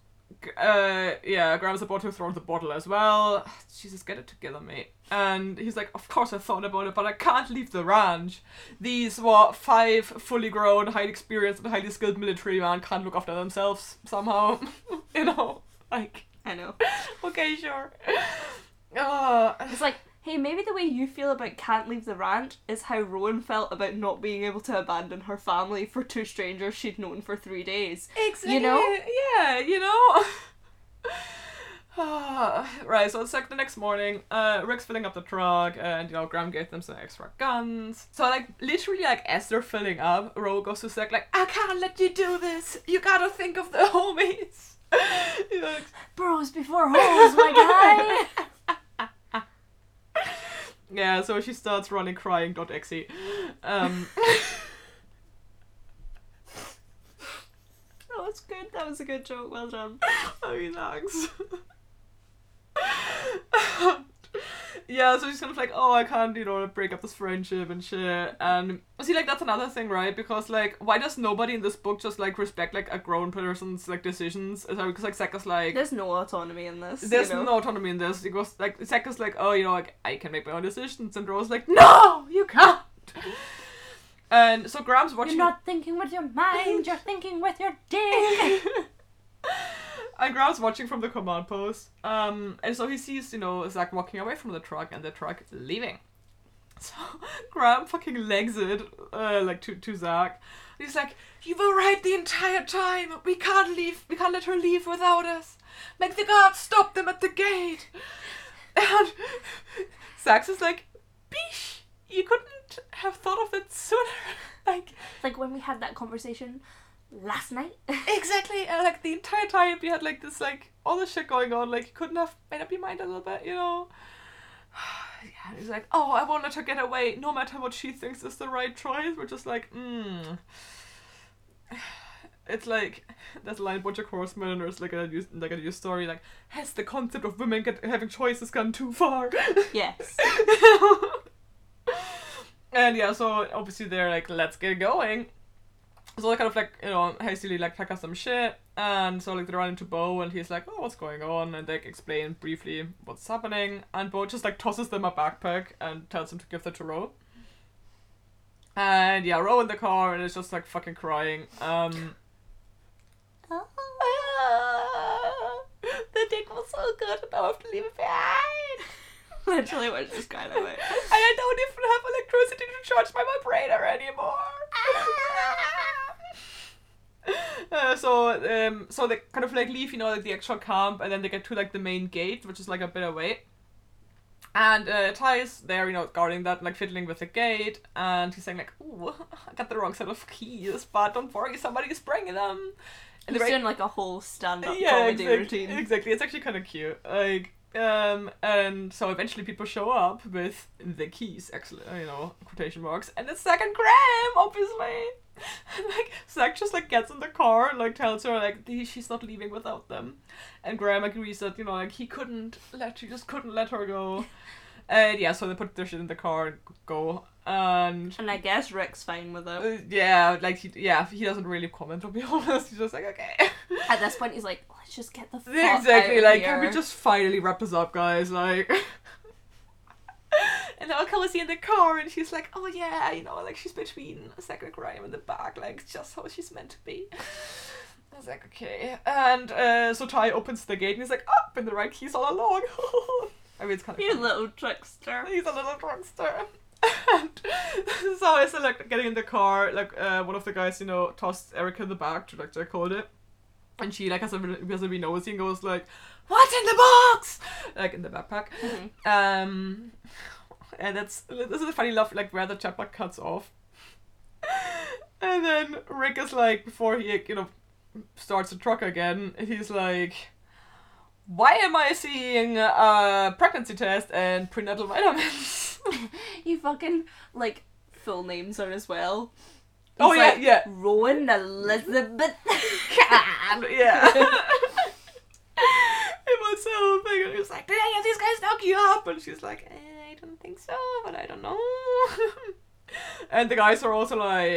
uh, yeah, Graham's about to throw the bottle as well. [SIGHS] Jesus, get it together, mate. And he's like, Of course I thought about it, but I can't leave the ranch. These were five fully grown, highly experienced, and highly skilled military men can't look after themselves somehow. [LAUGHS] you know, like, I know. okay, sure. [LAUGHS] Uh, It's like, hey, maybe the way you feel about can't leave the ranch is how Rowan felt about not being able to abandon her family for two strangers she'd known for three days. Exactly. You know? Yeah, you know? [LAUGHS] [SIGHS] right, so it's like the next morning, uh, Rick's filling up the truck, and, you know, Graham gave them some extra guns. So, like, literally, like, as they're filling up, Ro goes to Zach, like, I can't let you do this! You gotta think of the [LAUGHS] homies! [LAUGHS] Know, Bros before hoes, my guy. [LAUGHS] yeah, so she starts running crying, dot exe. Um, That was good. That was a good joke. Well done. Mean, thanks. [LAUGHS] yeah, so she's kind of like, oh, I can't, you know, break up this friendship and shit. And see, like, that's another thing, right? Because, like, why does nobody in this book just, like, respect, like, a grown person's, like, decisions? Because, like, Zach's like, There's no autonomy in this. there's you know? no autonomy in this. Because, like, Zach's like, oh, you know, like, I can make my own decisions. And Ro's like, no, you can't. And so Graham's watching. You're not thinking with your mind. You're thinking with your dick. [LAUGHS] [LAUGHS] and Graham's watching from the command post. Um, and so he sees, you know, Zach walking away from the truck and the truck leaving. [LAUGHS] So Graham fucking legs it, uh, like to, to Zach. He's like, You were right the entire time. We can't leave. We can't let her leave without us. Make the guards stop them at the gate. And [LAUGHS] Zach's is like, Bish, you couldn't have thought of it sooner. [LAUGHS] Like, like when we had that conversation last night. [LAUGHS] Exactly, and like the entire time you had like this like all this shit going on, like you couldn't have made up your mind a little bit, you know. [SIGHS] yeah, he's like, oh, I won't let her get away, no matter what she thinks is the right choice. We're just like, hmm. [SIGHS] It's like there's a line bunch of horsemen, and there's like a news, like a news story, like has the concept of women get, having choices gone too far? [LAUGHS] yes. [LAUGHS] and yeah, so obviously they're like, let's get going. So they kind of like, you know, hastily like pack up some shit. And so like they run into Bo and he's like, oh, what's going on? And they explain briefly what's happening. And Bo just like tosses them a backpack and tells them to give that to Ro. And yeah, Ro in the car and it's just like fucking crying. Um, the dick was so good and I have to leave it behind. [LAUGHS] Literally what just kind of it. And I don't even have electricity to charge my vibrator anymore. Uh, so um so they kind of like leave you know like the actual camp and then they get to like the main gate which is like a bit away and uh, Ty is there you know guarding that like fiddling with the gate and he's saying like ooh [LAUGHS] I got the wrong set of keys but don't worry somebody is bringing them and He's they're doing like a whole stand-up yeah, comedy exactly, routine. Exactly, it's actually kind of cute. Like, um, and so eventually people show up with the keys, actually, you know, quotation marks, and the second Graham, obviously. And [LAUGHS] like Zach just like gets in the car and like tells her like the- she's not leaving without them, and Graham agrees that you know like he couldn't let she just couldn't let her go. [LAUGHS] And yeah, so they put their shit in the car and go. And And I guess Rick's fine with it. uh, yeah, like he yeah he doesn't really comment to be [LAUGHS] honest. He's just like okay. At this point, he's like, let's just get the fuck exactly out of like here. can we just finally wrap this up guys like [LAUGHS] and now Kelly's in the car and she's like oh yeah you know like she's between Zach Graham in the back like just how she's meant to be I was like okay and uh, so Ty opens the gate and he's like oh in the right keys all along [LAUGHS] I mean it's kind of You little trickster. He's a little trickster. [LAUGHS] and so as they're like getting in the car, like uh, one of the guys, you know, tossed Erica in the back to like it. And she like has a has a wee nosy and goes like, What's in the box? Like in the backpack. Mhm. Um [LAUGHS] and that's this is a funny love like where the chapter cuts off. And then Rick is like before he you know starts the truck again, he's like why am I seeing a pregnancy test and prenatal vitamins? [LAUGHS] You fucking like full names are as well. Oh, yeah, like, yeah. Rowan Elizabeth. [LAUGHS] Yeah. [LAUGHS] it was so big. And he was like, did any of these guys knock you up? And she's like, eh, I don't think so, but I don't know. [LAUGHS] and the guys are also like,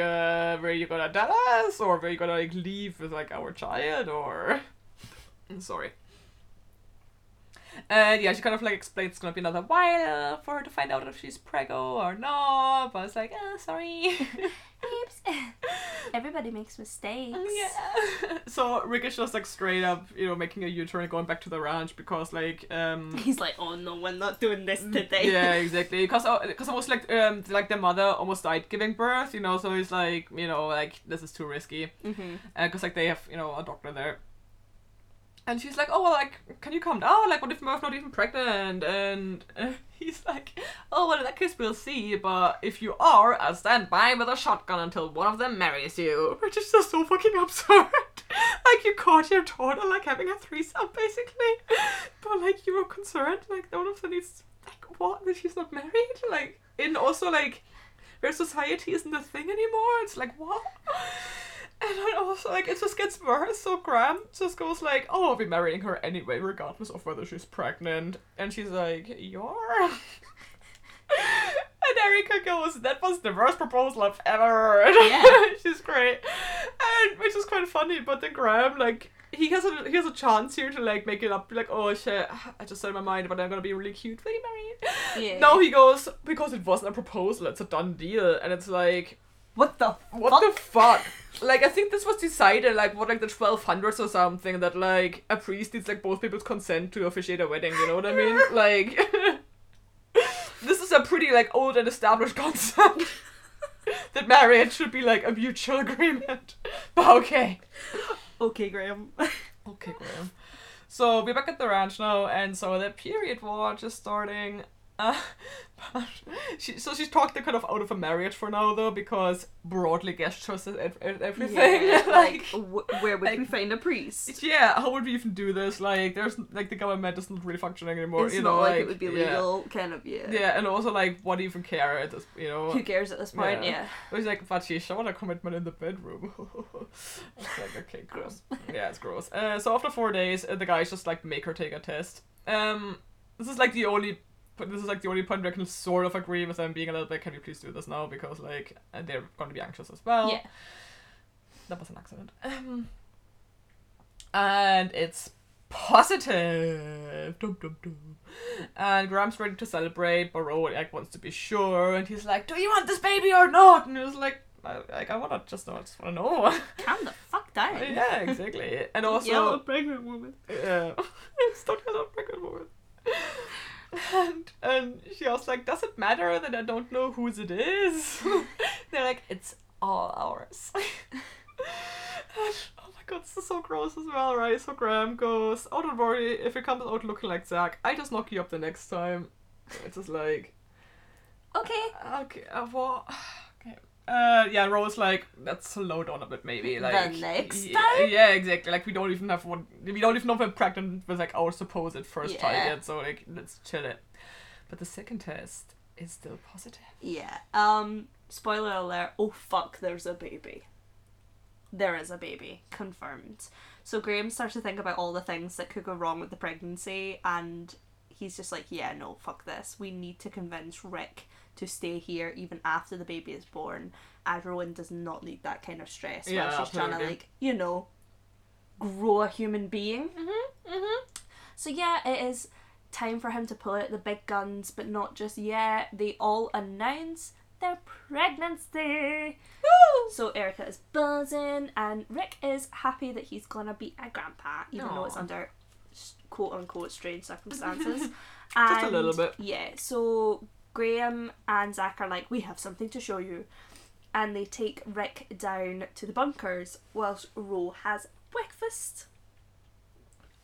uh, where you gonna tell us? Or where you gonna like leave with like our child? Or. Sorry. And yeah, she kind of like explains it's gonna be another while for her to find out if she's preggo or not. But it's like, ah, sorry. Oops. [LAUGHS] Everybody makes mistakes. Yeah. [LAUGHS] so Rick is just like straight up, you know, making a U-turn and going back to the ranch because like um [LAUGHS] He's like, oh no, we're not doing this today. yeah, exactly. Because because almost like um like the mother almost died giving birth, you know. So he's like, you know, like this is too risky. Because like they have you know a doctor there. And she's like, oh, well, like, can you calm down? Like, what if Murph's not even pregnant? And uh, [LAUGHS] he's like, oh, well, in that case, we'll see. But if you are, I'll stand by with a shotgun until one of them marries you. Which is just so fucking [LAUGHS] absurd. like you caught your daughter like having a threesome basically, [LAUGHS] but like you were concerned like one of them needs like what that she's not married like and also like where society isn't a thing anymore. It's like what? And then also like it just gets worse. So Graham just goes like, "Oh, I'll be marrying her anyway, regardless of whether she's pregnant." And she's like, "You're." [LAUGHS] And Erica goes, that was the worst proposal I've ever heard. Yeah. [LAUGHS] She's great. And which is quite funny, but then Graham, like, he has a he has a chance here to like make it up, like, oh shit, I just said my mind, but I'm gonna be really cute when you married. Yeah. No, he goes, because it wasn't a proposal, it's a done deal. And it's like, What the what fuck? the fuck? like, I think this was decided, like, what, like the 1200s or something, that, like, a priest needs, like, both people's consent to officiate a wedding, you know what I mean? [LAUGHS] like, [LAUGHS] this is a pretty, like, old and established [LAUGHS] concept. that marriage should be, like, a mutual agreement. But okay. Okay, Graham. Okay, Graham. So we're back at the ranch now, and so the period watch is starting. Uh, but [LAUGHS] she, so she's talked kind of out of a marriage for now, though, because broadly gestures at, everything. Yeah, [LAUGHS] like, like, wh- where would like- we find a priest? yeah, how would we even do this? Like, there's like the government isn't really functioning anymore. it's you not know, like, like it would be yeah. legal, kind of, yeah. Yeah, and also like, what do you even care at this? You know, Who cares at this point? Yeah. Yeah. It was like, but she showed a commitment in the bedroom. [LAUGHS] it's like, okay, gross. yeah, it's gross. Uh, so after four days, uh, the guys just like make her take a test. Um, this is like the only, but this is like the only point where I can sort of agree with them being a little bit. Can you please do this now? Because like uh, they're going to be anxious as well. Yeah. That was an accident. Um, and it's positive. Dum, dum, dum. And Graham's ready to celebrate, but Rowan like wants to be sure, and he's like, "Do you want this baby or not?" And he was like, "I, like, I wanna just know. I just wanna know." [LAUGHS] Calm the fuck down. yeah, exactly. And also, Yell at pregnant woman. yeah, [LAUGHS] stop yelling at pregnant woman. And and she was like, "Does it matter that I don't know whose it is?" [LAUGHS] They're like, "It's all ours." [LAUGHS] and, oh my god, this is so gross as well, right? So Graham goes, "Oh, don't worry. If it comes out looking like Zach, I just knock you up the next time." It's just like, Okay. okay, uh, what? Uh, yeah, Ro's like let's slow down a bit, maybe. Like the next y- time? Yeah, exactly. Like we don't even have one. We don't even know if we're pregnant with like our supposed first child yet. So like let's chill it. But the second test is still positive. Yeah. Um. Spoiler alert. Oh fuck! There's a baby. There is a baby confirmed. So Graham starts to think about all the things that could go wrong with the pregnancy, and he's just like, "Yeah, no, fuck this. We need to convince Rick to stay here even after the baby is born. As Rowan does not need that kind of stress Yeah, while she's trying to like, you know, grow a human being." Mm-hmm. Mm-hmm. So yeah, it is time for him to pull out the big guns, but not just yet. They all announce their pregnancy. So Erica is buzzing, and Rick is happy that he's gonna be a grandpa, even though it's under quote unquote strange circumstances. [LAUGHS] Just a little bit. Yeah. So Graham and Zach are like, "We have something to show you," and they take Rick down to the bunkers whilst Ro has breakfast.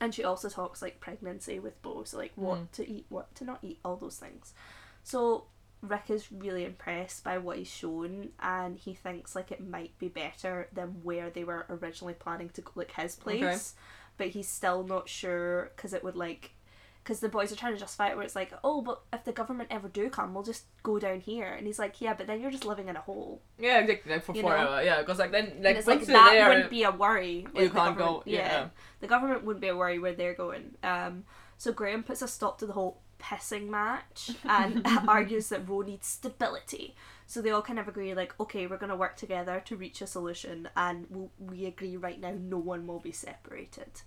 And she also talks like pregnancy with Bo, so like what Mm. to eat, what to not eat, all those things. So Rick is really impressed by what he's shown, and he thinks like it might be better than where they were originally planning to go, like his place. Okay. But he's still not sure because it would like, because the boys are trying to justify it where it's like, oh, but if the government ever do come, we'll just go down here. And he's like, yeah, but then you're just living in a hole. Yeah, exactly. Like for You know? forever. Yeah, because like then And like it's like that there, wouldn't be a worry. you the can't go. government- Yeah. the government wouldn't be a worry where they're going. Um, so Graham puts a stop to the whole pissing match and [LAUGHS] [LAUGHS] argues that Ro needs stability. So they all kind of agree, like, okay, we're gonna work together to reach a solution, and we'll, we agree right now no one will be separated.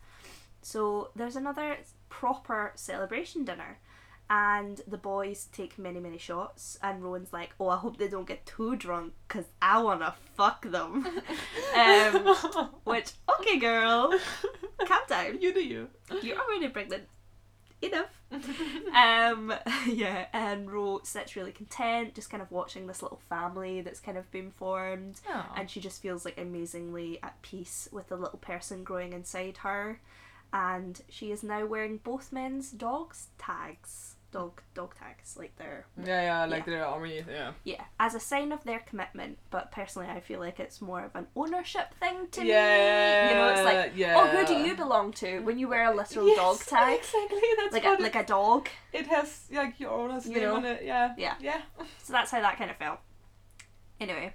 So there's another proper celebration dinner. And the boys take many, many shots, and Rowan's like, "Oh, I hope they don't get too drunk, cause I wanna fuck them." [LAUGHS] um, which, okay, girl, calm down. you do you. You're already pregnant. Enough. [LAUGHS] um, [LAUGHS] yeah, and Ro sits really content, just kind of watching this little family that's kind of been formed, Oh. and she just feels like amazingly at peace with the little person growing inside her. And she is now wearing both men's dogs' tags. dog dog tags, like they're Yeah, yeah, like Yeah. the army. Yeah. yeah, as a sign of their commitment. But personally, I feel like it's more of an ownership thing to yeah. me. You know, it's like, yeah. oh, who do you belong to when you wear a literal Yes, dog tag, Exactly. That's like a, like a dog. it, has like your owner's You name know? on it. Yeah. Yeah. Yeah. So that's how that kind of felt. Anyway,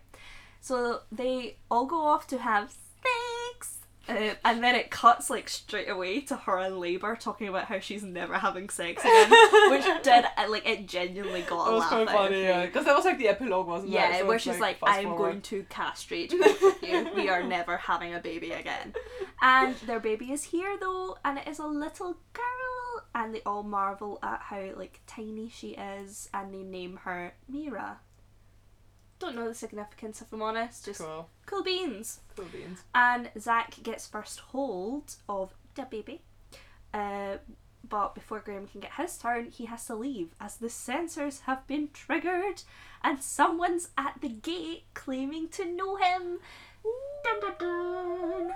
so they all go off to have. Uh, and then it cuts like straight away to her in labour talking about how she's never having sex again, which [LAUGHS] did uh, like it genuinely got It a laugh quite out of funny, me. yeah. Because that was like the epilogue, wasn't it? Yeah, So where she's like, fast I'm forward. going to castrate you. We are [LAUGHS] never having a baby again. And their baby is here though, and it is a little girl. And they all marvel at how like tiny she is, and they name her Mira. Don't know the significance if I'm honest, just Cool. cool beans. Cool beans. And Zach gets first hold of the baby. Uh, but before Graham can get his turn, he has to leave as the sensors have been triggered and someone's at the gate claiming to know him. Dun, dun, dun.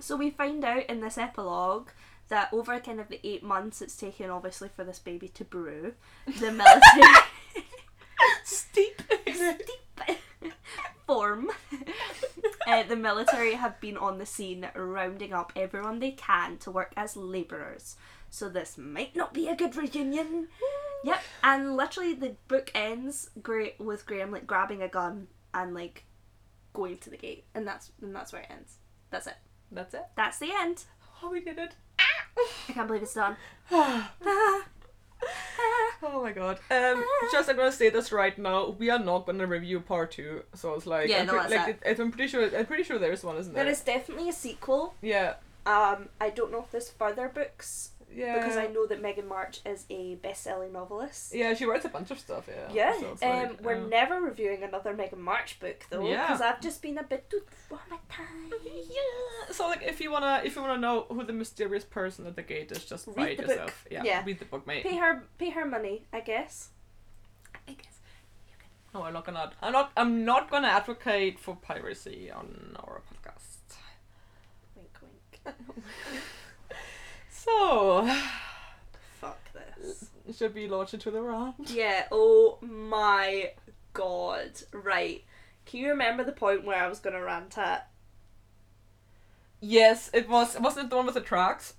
So we find out in this epilogue that over kind of the eight months it's taken, obviously, for this baby to brew, the military. [LAUGHS] Steep. steep form. [LAUGHS] uh, the military have been on the scene rounding up everyone they can to work as labourers. So this might not be a good reunion. Yep, and literally the book ends great with Graham like grabbing a gun and like going to the gate, and that's and that's where it ends. That's it. That's it. That's the end. Oh, we did it. I can't believe it's done. [SIGHS] [LAUGHS] [LAUGHS] Oh my god. Um, just I'm gonna say this right now. We are not gonna review part two. So it's like, Yeah, I'm no, pre- that's like it. it, I'm pretty sure. I'm pretty sure there's one, isn't there? There is definitely a sequel. Yeah. Um, I don't know if there's further books Yeah. because I know that Megan March is a best-selling novelist. Yeah, she writes a bunch of stuff. Yeah. Yeah, So it's um, like, we're never reviewing another Megan March book though, Yeah. because I've just been a bit too traumatized. [LAUGHS] Yeah. So like, if you wanna, if you wanna know who the mysterious person at the gate is, just Read buy it the book. yourself. Yeah. Yeah. Read the book, mate. Pay her, pay her money, I guess. I guess. No, I'm not gonna. I'm not. I'm not gonna advocate for piracy on our podcast. Wink, wink. [LAUGHS] Oh. So, [SIGHS] Fuck this. should be launched into the round? [LAUGHS] Yeah. Oh my god. Right. Can you remember the point where I was gonna rant at? Yes, it was. Wasn't it the one with the tracks?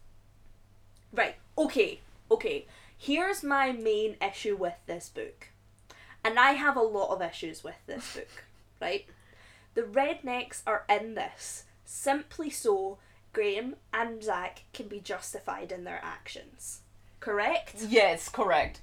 Right. Okay. Okay. Here's my main issue with this book. And I have a lot of issues with this [LAUGHS] book, right? The rednecks are in this simply so Graham and Zach can be justified in their actions. Correct? Yes, correct.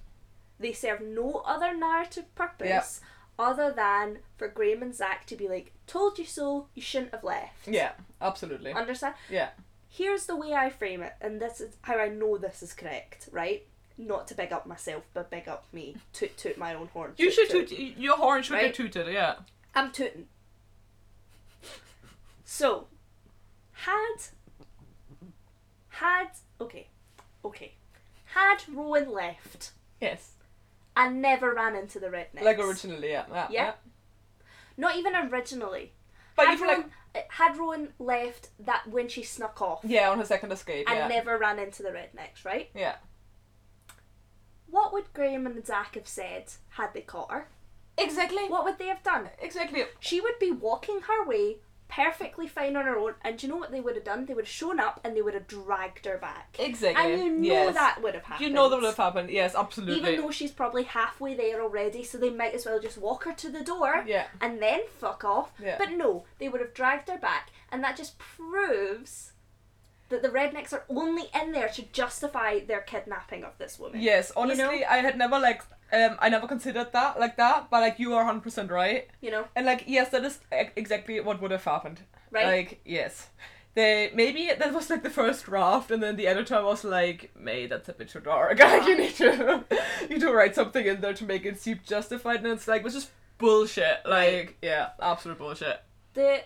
They serve no other narrative purpose other than for Graham and Zach to be like, told you so, you shouldn't have left. Yeah, absolutely. Understand? Yeah. here's the way I frame it, and this is how I know this is correct, right? Not to big up myself, but big up me. Toot toot my own horn. You should toot. toot. Your horn should Right? get tooted. Yeah. I'm tooting. So, had had okay, okay, had Rowan left Yes. and never ran into the rednecks. Like originally, yeah. Yeah. Yeah. Not even originally. But had you feel like Rowan, uh, had Rowan left that when she snuck off yeah on her second escape. and Yeah. never ran into the rednecks, right? yeah. What would Graham and Zach have said had they caught her? Exactly. What would they have done? Exactly. She would be walking her way perfectly fine on her own, and do you know what they would have done? They would have shown up and they would have dragged her back. Exactly. And you know yes. that would have happened. You know that would have happened. Yes, absolutely. Even though she's probably halfway there already, so they might as well just walk her to the door Yeah. and then fuck off. Yeah. But no, they would have dragged her back, and that just proves that the rednecks are only in there to justify their kidnapping of this woman. Yes, honestly, I had never like um I never considered that like that, but like you are hundred percent right. You know, And like yes, that is exactly what would have happened. right? Like yes, they maybe that was like the first draft, and then the editor was like, "May that's a bit too dark. [LAUGHS] Like you need to [LAUGHS] you need to write something in there to make it seem justified." And it's like, which is bullshit. Like yeah, absolute bullshit. the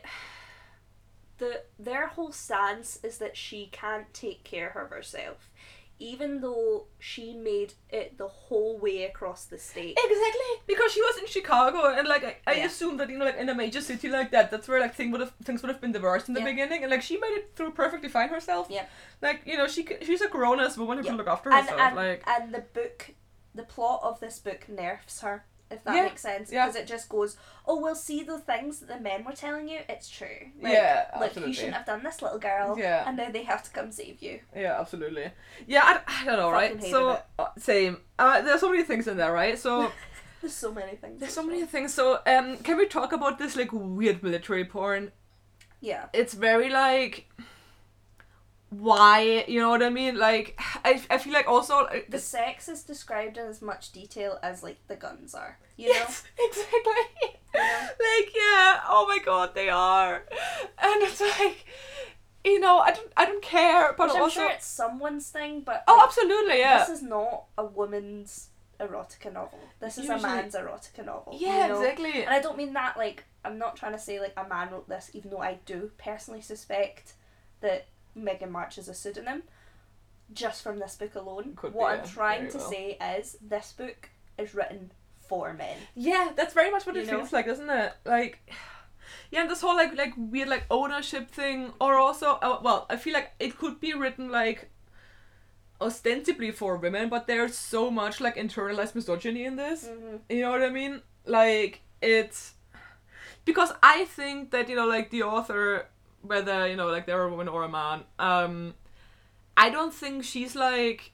the their whole stance is that she can't take care of herself even though she made it the whole way across the state Exactly, because she was in Chicago, and like I, I Yeah. assume that you know, like in a major city like that, that's where like thing would have things would have been the worst in the Yeah. beginning, and like she made it through perfectly fine herself. Yeah. Like you know, she she's a grown ass woman who Yeah. can look after and, herself. and, like and the book the plot of this book nerfs her. If that Yeah, makes sense, yeah. because it just goes, oh, we'll see the things that the men were telling you. It's true. Like, Yeah, look, absolutely. you shouldn't have done this, little girl. Yeah. and now they have to come save you. Yeah, absolutely. Yeah, I, I don't know, right? Fucking hated So uh, same. Uh, there's so many things in there, right? So [LAUGHS] There's so many things. there's so many things. So um, can we talk about this like weird military porn? Yeah. It's very like. Why you know what I mean? Like [SIGHS] I, I feel like also uh, The sex is described in as much detail as like the guns are. You yes [LAUGHS] exactly know? [LAUGHS] like yeah oh my god they are and it's like you know I don't I don't care but Which I'm also sure it's someone's thing, but oh like, absolutely yeah this is not a woman's erotica novel. This is a man's erotica novel. yeah you know? exactly And I don't mean that like I'm not trying to say like a man wrote this, even though I do personally suspect that Megan March is a pseudonym. Just from this book alone, Could what be, I'm yeah, trying to well. say is this book is written for men. Yeah, that's very much what You it know? feels like, isn't it? Like, [SIGHS] yeah, and this whole like like weird like ownership thing, or also uh, well, I feel like it could be written like ostensibly for women, but there's so much like internalized misogyny in this. Mm-hmm. You know what I mean? Like it's because I think that you know like the author, whether you know like they're a woman or a man, um, I don't think she's like.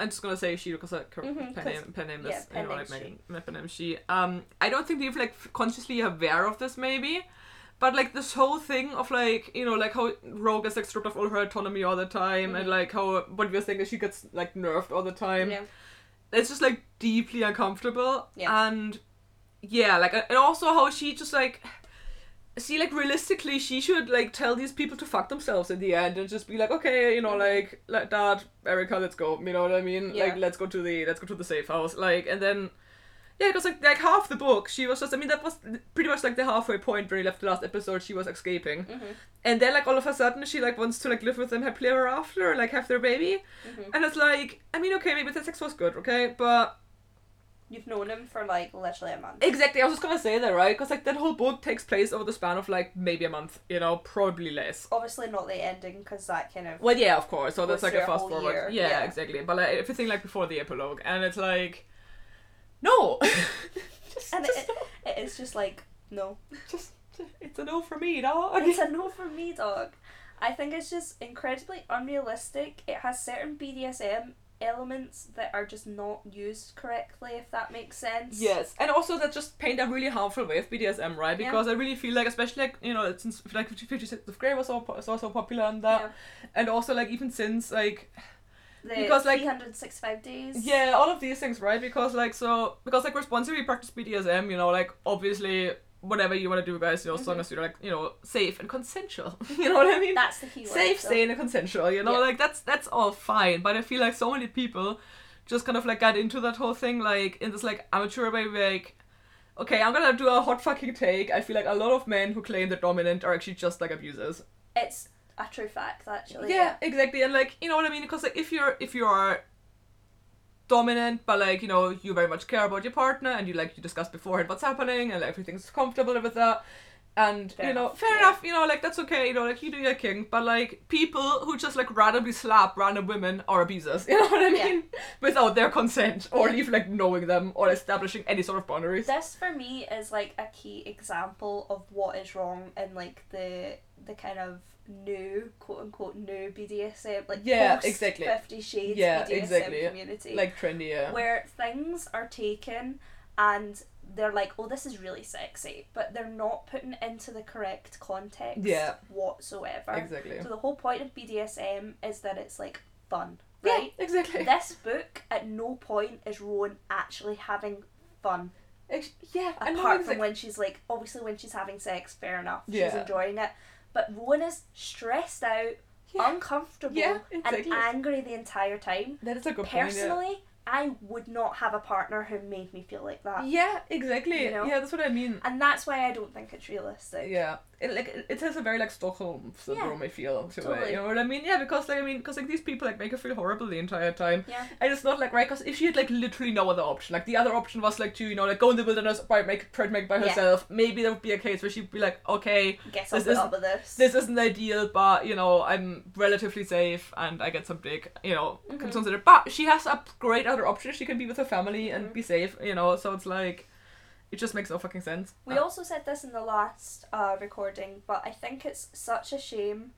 I'm just gonna say she because her Mhm, pen name pen name yeah, is pen you know like Megan my pen name she. Um, I don't think they're like consciously aware of this maybe. But like this whole thing of like you know like how Rogue is like stripped of all her autonomy all the time and Mhm. like how what we're saying is she gets like nerfed all the time Yeah. it's just like deeply uncomfortable Yeah. and yeah like and also how she just like see like realistically she should like tell these people to fuck themselves in the end and just be like okay you know Mhm. like like dad erica let's go you know what i mean Yeah. like let's go to the let's go to the safe house like and then yeah because like like half the book she was just i mean that was pretty much like the halfway point where he left the last episode she was escaping Mm-hmm. and then like all of a sudden she like wants to like live with them happily ever after and like have their baby Mm-hmm. and it's like i mean okay maybe the sex was good okay but You've known him for like literally a month. Exactly, I was just gonna say that, right? Because like that whole book takes place over the span of like maybe a month, you know, probably less. Obviously not the ending because that kind of Well, yeah, of course. So that's like a fast forward. Yeah, yeah. exactly. But like everything like before the epilogue, and it's like, no, [LAUGHS] just, and just, it, it is just like no. just, it's a no for me, dog. It's a no for me, dog. I think it's just incredibly unrealistic. It has certain BDSM elements that are just not used correctly, if that makes sense. Yes, and also that just paint a really harmful way of BDSM, right? Yeah. Because I really feel like, especially like you know, since like Fifty Shades of Grey was so so so popular and that, Yeah. and also like even since like The Because, like- 365 days. Yeah, all of these things, right? Because like so because like responsibly practice BDSM, you know, like obviously whatever you want to do, guys, you know, as long Mhm. as you're like you know safe and consensual. [LAUGHS] you know what I mean? That's the key word. safe, so- sane, and consensual. You know, Yeah. like that's that's all fine. But I feel like so many people just kind of like got into that whole thing like in this like amateur way, like. Okay, I'm gonna do a hot fucking take. I feel like a lot of men who claim they're dominant are actually just like abusers. It's a true fact, actually. yeah, exactly and like you know what i mean because like if you're if you are dominant but like you know you very much care about your partner and you like you discussed beforehand what's happening and like, everything's comfortable with that and Fair you know enough, fair yeah. enough you know like that's okay you know like you do your king but like people who just like randomly slap random women are abusers [LAUGHS] you know what i Yeah. mean without their consent or even like knowing them or establishing any sort of boundaries This for me is like a key example of what is wrong in like the the kind of new quote unquote new BDSM like Yeah, exactly. Fifty Shades Yeah, BDSM exactly. community like trendy yeah where things are taken and they're like oh this is really sexy but they're not putting into the correct context Yeah. whatsoever. exactly So the whole point of BDSM is that it's like fun, right? yeah exactly this book at no point is Rowan actually having fun Ex- yeah apart from when she's like obviously when she's having sex fair enough she's enjoying it but Rowan is stressed out Yeah. uncomfortable Yeah, exactly. and angry the entire time That is a good point. I would not have a partner who made me feel like that yeah, exactly. You know? Yeah, that's what I mean. and that's why I don't think it's realistic Yeah, it, like it- has a very like Stockholm syndrome. I feel to it. You know what I mean? Yeah, because like I mean, because like these people like make her feel horrible the entire time. Yeah. And it's not like right, because if she had like literally no other option, like the other option was like to you know like go in the wilderness by make try to make it by Yeah. herself. Maybe there would be a case where she'd be like, okay, Guess This isn't- this. this isn't ideal, but you know I'm relatively safe and I get some dick. You know, Mhm. consider. But she has a great other option. She can be with her family and Mhm. be safe. You know, so it's like. It just makes no fucking sense. We Uh, also said this in the last uh, recording, but I think it's such a shame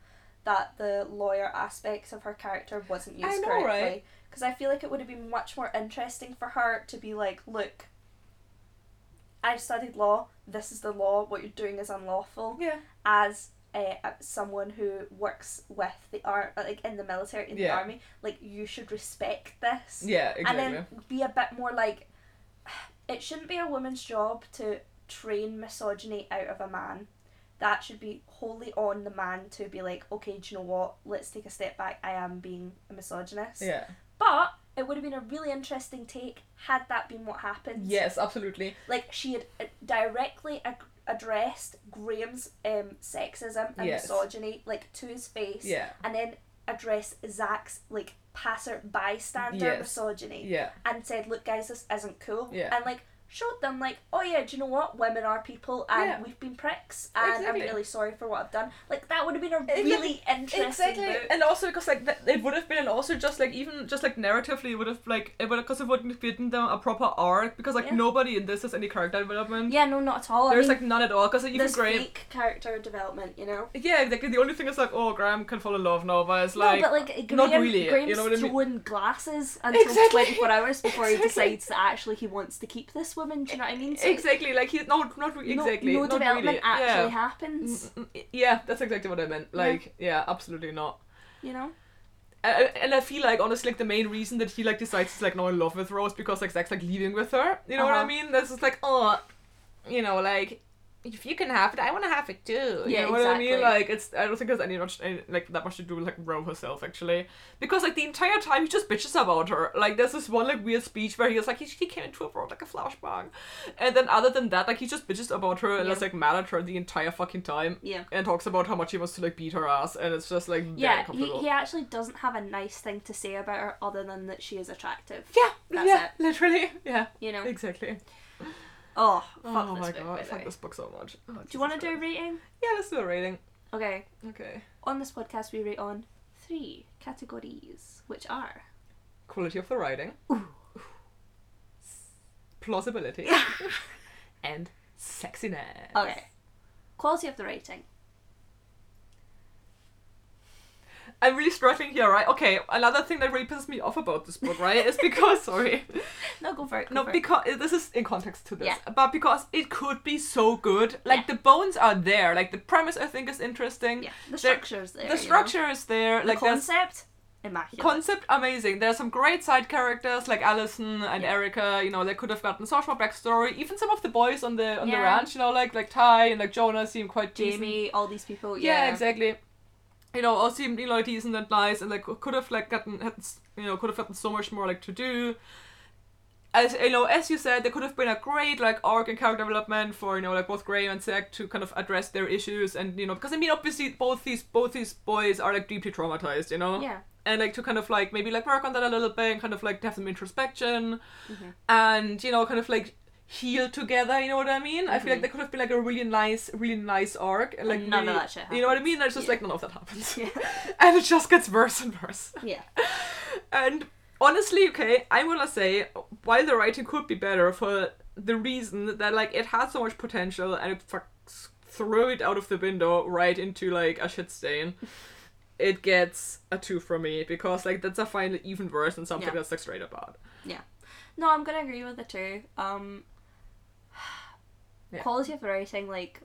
that the lawyer aspects of her character wasn't used I know, correctly. right? Because I feel like it would have been much more interesting for her to be like, look, I've studied law. This is the law. What you're doing is unlawful. yeah. As a- someone who works with the ar- like in the military in the army, like you should respect this Yeah, exactly. and then be a bit more like it shouldn't be a woman's job to train misogyny out of a man that should be wholly on the man to be like okay do you know what let's take a step back i am being a misogynist yeah. but it would have been a really interesting take had that been what happened Yes, absolutely. like she had uh, directly ag- addressed graham's um, sexism and Yes. misogyny like to his face Yeah. and then address zach's like passer bystander Yes. misogyny Yeah. and said, "Look, guys, this isn't cool," Yeah. and like showed them like, "Oh yeah, do you know what? Women are people, and Yeah. we've been pricks, and Exactly. I'm really sorry for what I've done." Like that would have been a Exactly. really interesting Exactly, book. and also because like that, it would have been, and also just like even just like narratively, it would have like it would because it wouldn't have given them a proper arc because like Yeah. nobody in this has any character development. yeah, no, not at all. There's I mean, like none at all because like, even Graham. character development, you know. Yeah, exactly. The only thing is like, oh, Graham can fall in love now, but it's like no, but like not Graham, really, you Graham's know what I mean? throwing glasses until Exactly. 24 hours before he [LAUGHS] decides that actually he wants to keep this woman. Do you know what I mean? So exactly like he's no, not re- exactly. No, not development really. actually Yeah. happens. Mm, mm, Yeah, that's exactly what I meant. Like, yeah, absolutely not. You know. I- and I feel like honestly, like the main reason that he like decides he's like not in love with Rose because like Zach's like leaving with her. You know what I Uh-huh. mean? This is like oh, you know, like if you can have it, I want to have it too. You Yeah, know what I mean? exactly. Like it's I don't think there's any much any, like that much to do with like Rose herself actually, because like the entire time he just bitches about her. Like there's this one like weird speech where he was like he, he came into a world like a flashbang, and then other than that like he just bitches about her and Yeah. is like mad at her the entire fucking time. Yeah. And talks about how much he wants to like beat her ass, and it's just like very Yeah, he, he actually doesn't have a nice thing to say about her other than that she is attractive. Yeah, That's yeah, it. literally, [LAUGHS] yeah, You know? exactly. Oh, oh, fuck oh this my book, god, by the fuck way. this book so much. Oh, Do you want to do a Christ. rating? Yeah, let's do a rating. Okay. Okay. On this podcast, we rate on three categories, which are Quality of the writing. Ooh. Plausibility. [LAUGHS] and sexiness. okay. Quality of the rating. I'm really struggling here, right? Okay, another thing that really pisses me off about this book, right, is [LAUGHS] because sorry, No, go for it. Go no, for it. because uh, this is in context to this, Yeah. but because it could be so good. Like Yeah. the bones are there, like the premise I think is interesting. yeah, the There- structure's there. The you know? structure is there. like there's concept, immaculate. concept amazing. There's some great side characters like Allison and Yeah. Erica. You know, they could have gotten so much more backstory. Even some of the boys on the on the ranch. You know, like like Ty and like Jonah seem quite decent. Jamie, all these people. Yeah, Yeah, exactly. You know, all seemed you know decent and nice, and like could have like gotten had you know could have gotten so much more like to do. As you know, as you said, there could have been a great like arc and character development for you know like both Graham and Zach to kind of address their issues and you know because I mean obviously both these both these boys are like deeply traumatized, you know Yeah. and like to kind of like maybe like work on that a little bit and kind of like have some introspection Mhm. and you know kind of like heal together you know what i mean i feel like Mhm. there could have been like a really nice really nice arc and like And none of that shit you know what i mean it's just Yeah. like none of that happens Yeah. [LAUGHS] and it just gets worse and worse Yeah. [LAUGHS] and honestly okay i'm gonna say while the writing could be better for the reason that like it had so much potential and it fucks threw it out of the window right into like a shit stain [LAUGHS] it gets a two from me because like that's a find even worse than something Yeah. that's like straight up bad Yeah. No, I'm gonna agree with the two. Um, Yeah. quality of writing, like,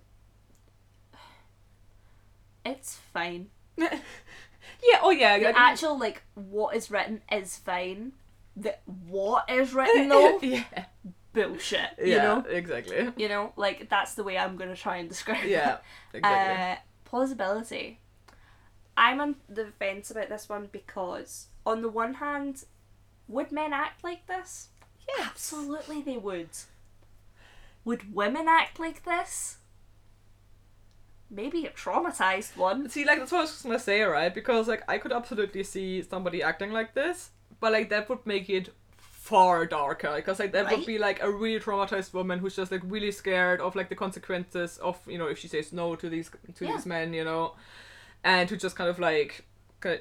it's fine. [LAUGHS] yeah oh yeah The actual like what is written is fine. The what is written [LAUGHS] though, yeah bullshit. yeah You know, exactly you know, like that's the way I'm gonna try and describe yeah it. exactly Uh, plausibility. I'm on the fence about this one because, on the one hand, would men act like this? Yeah, Absolutely, they would. Would women act like this? maybe a traumatized one. See, like that's what I was gonna say, right? Because like I could absolutely see somebody acting like this, but like that would make it far darker. Because like that Right. would be like a really traumatized woman who's just like really scared of like the consequences of you know if she says no to these to Yeah. these men, you know, and who just kind of like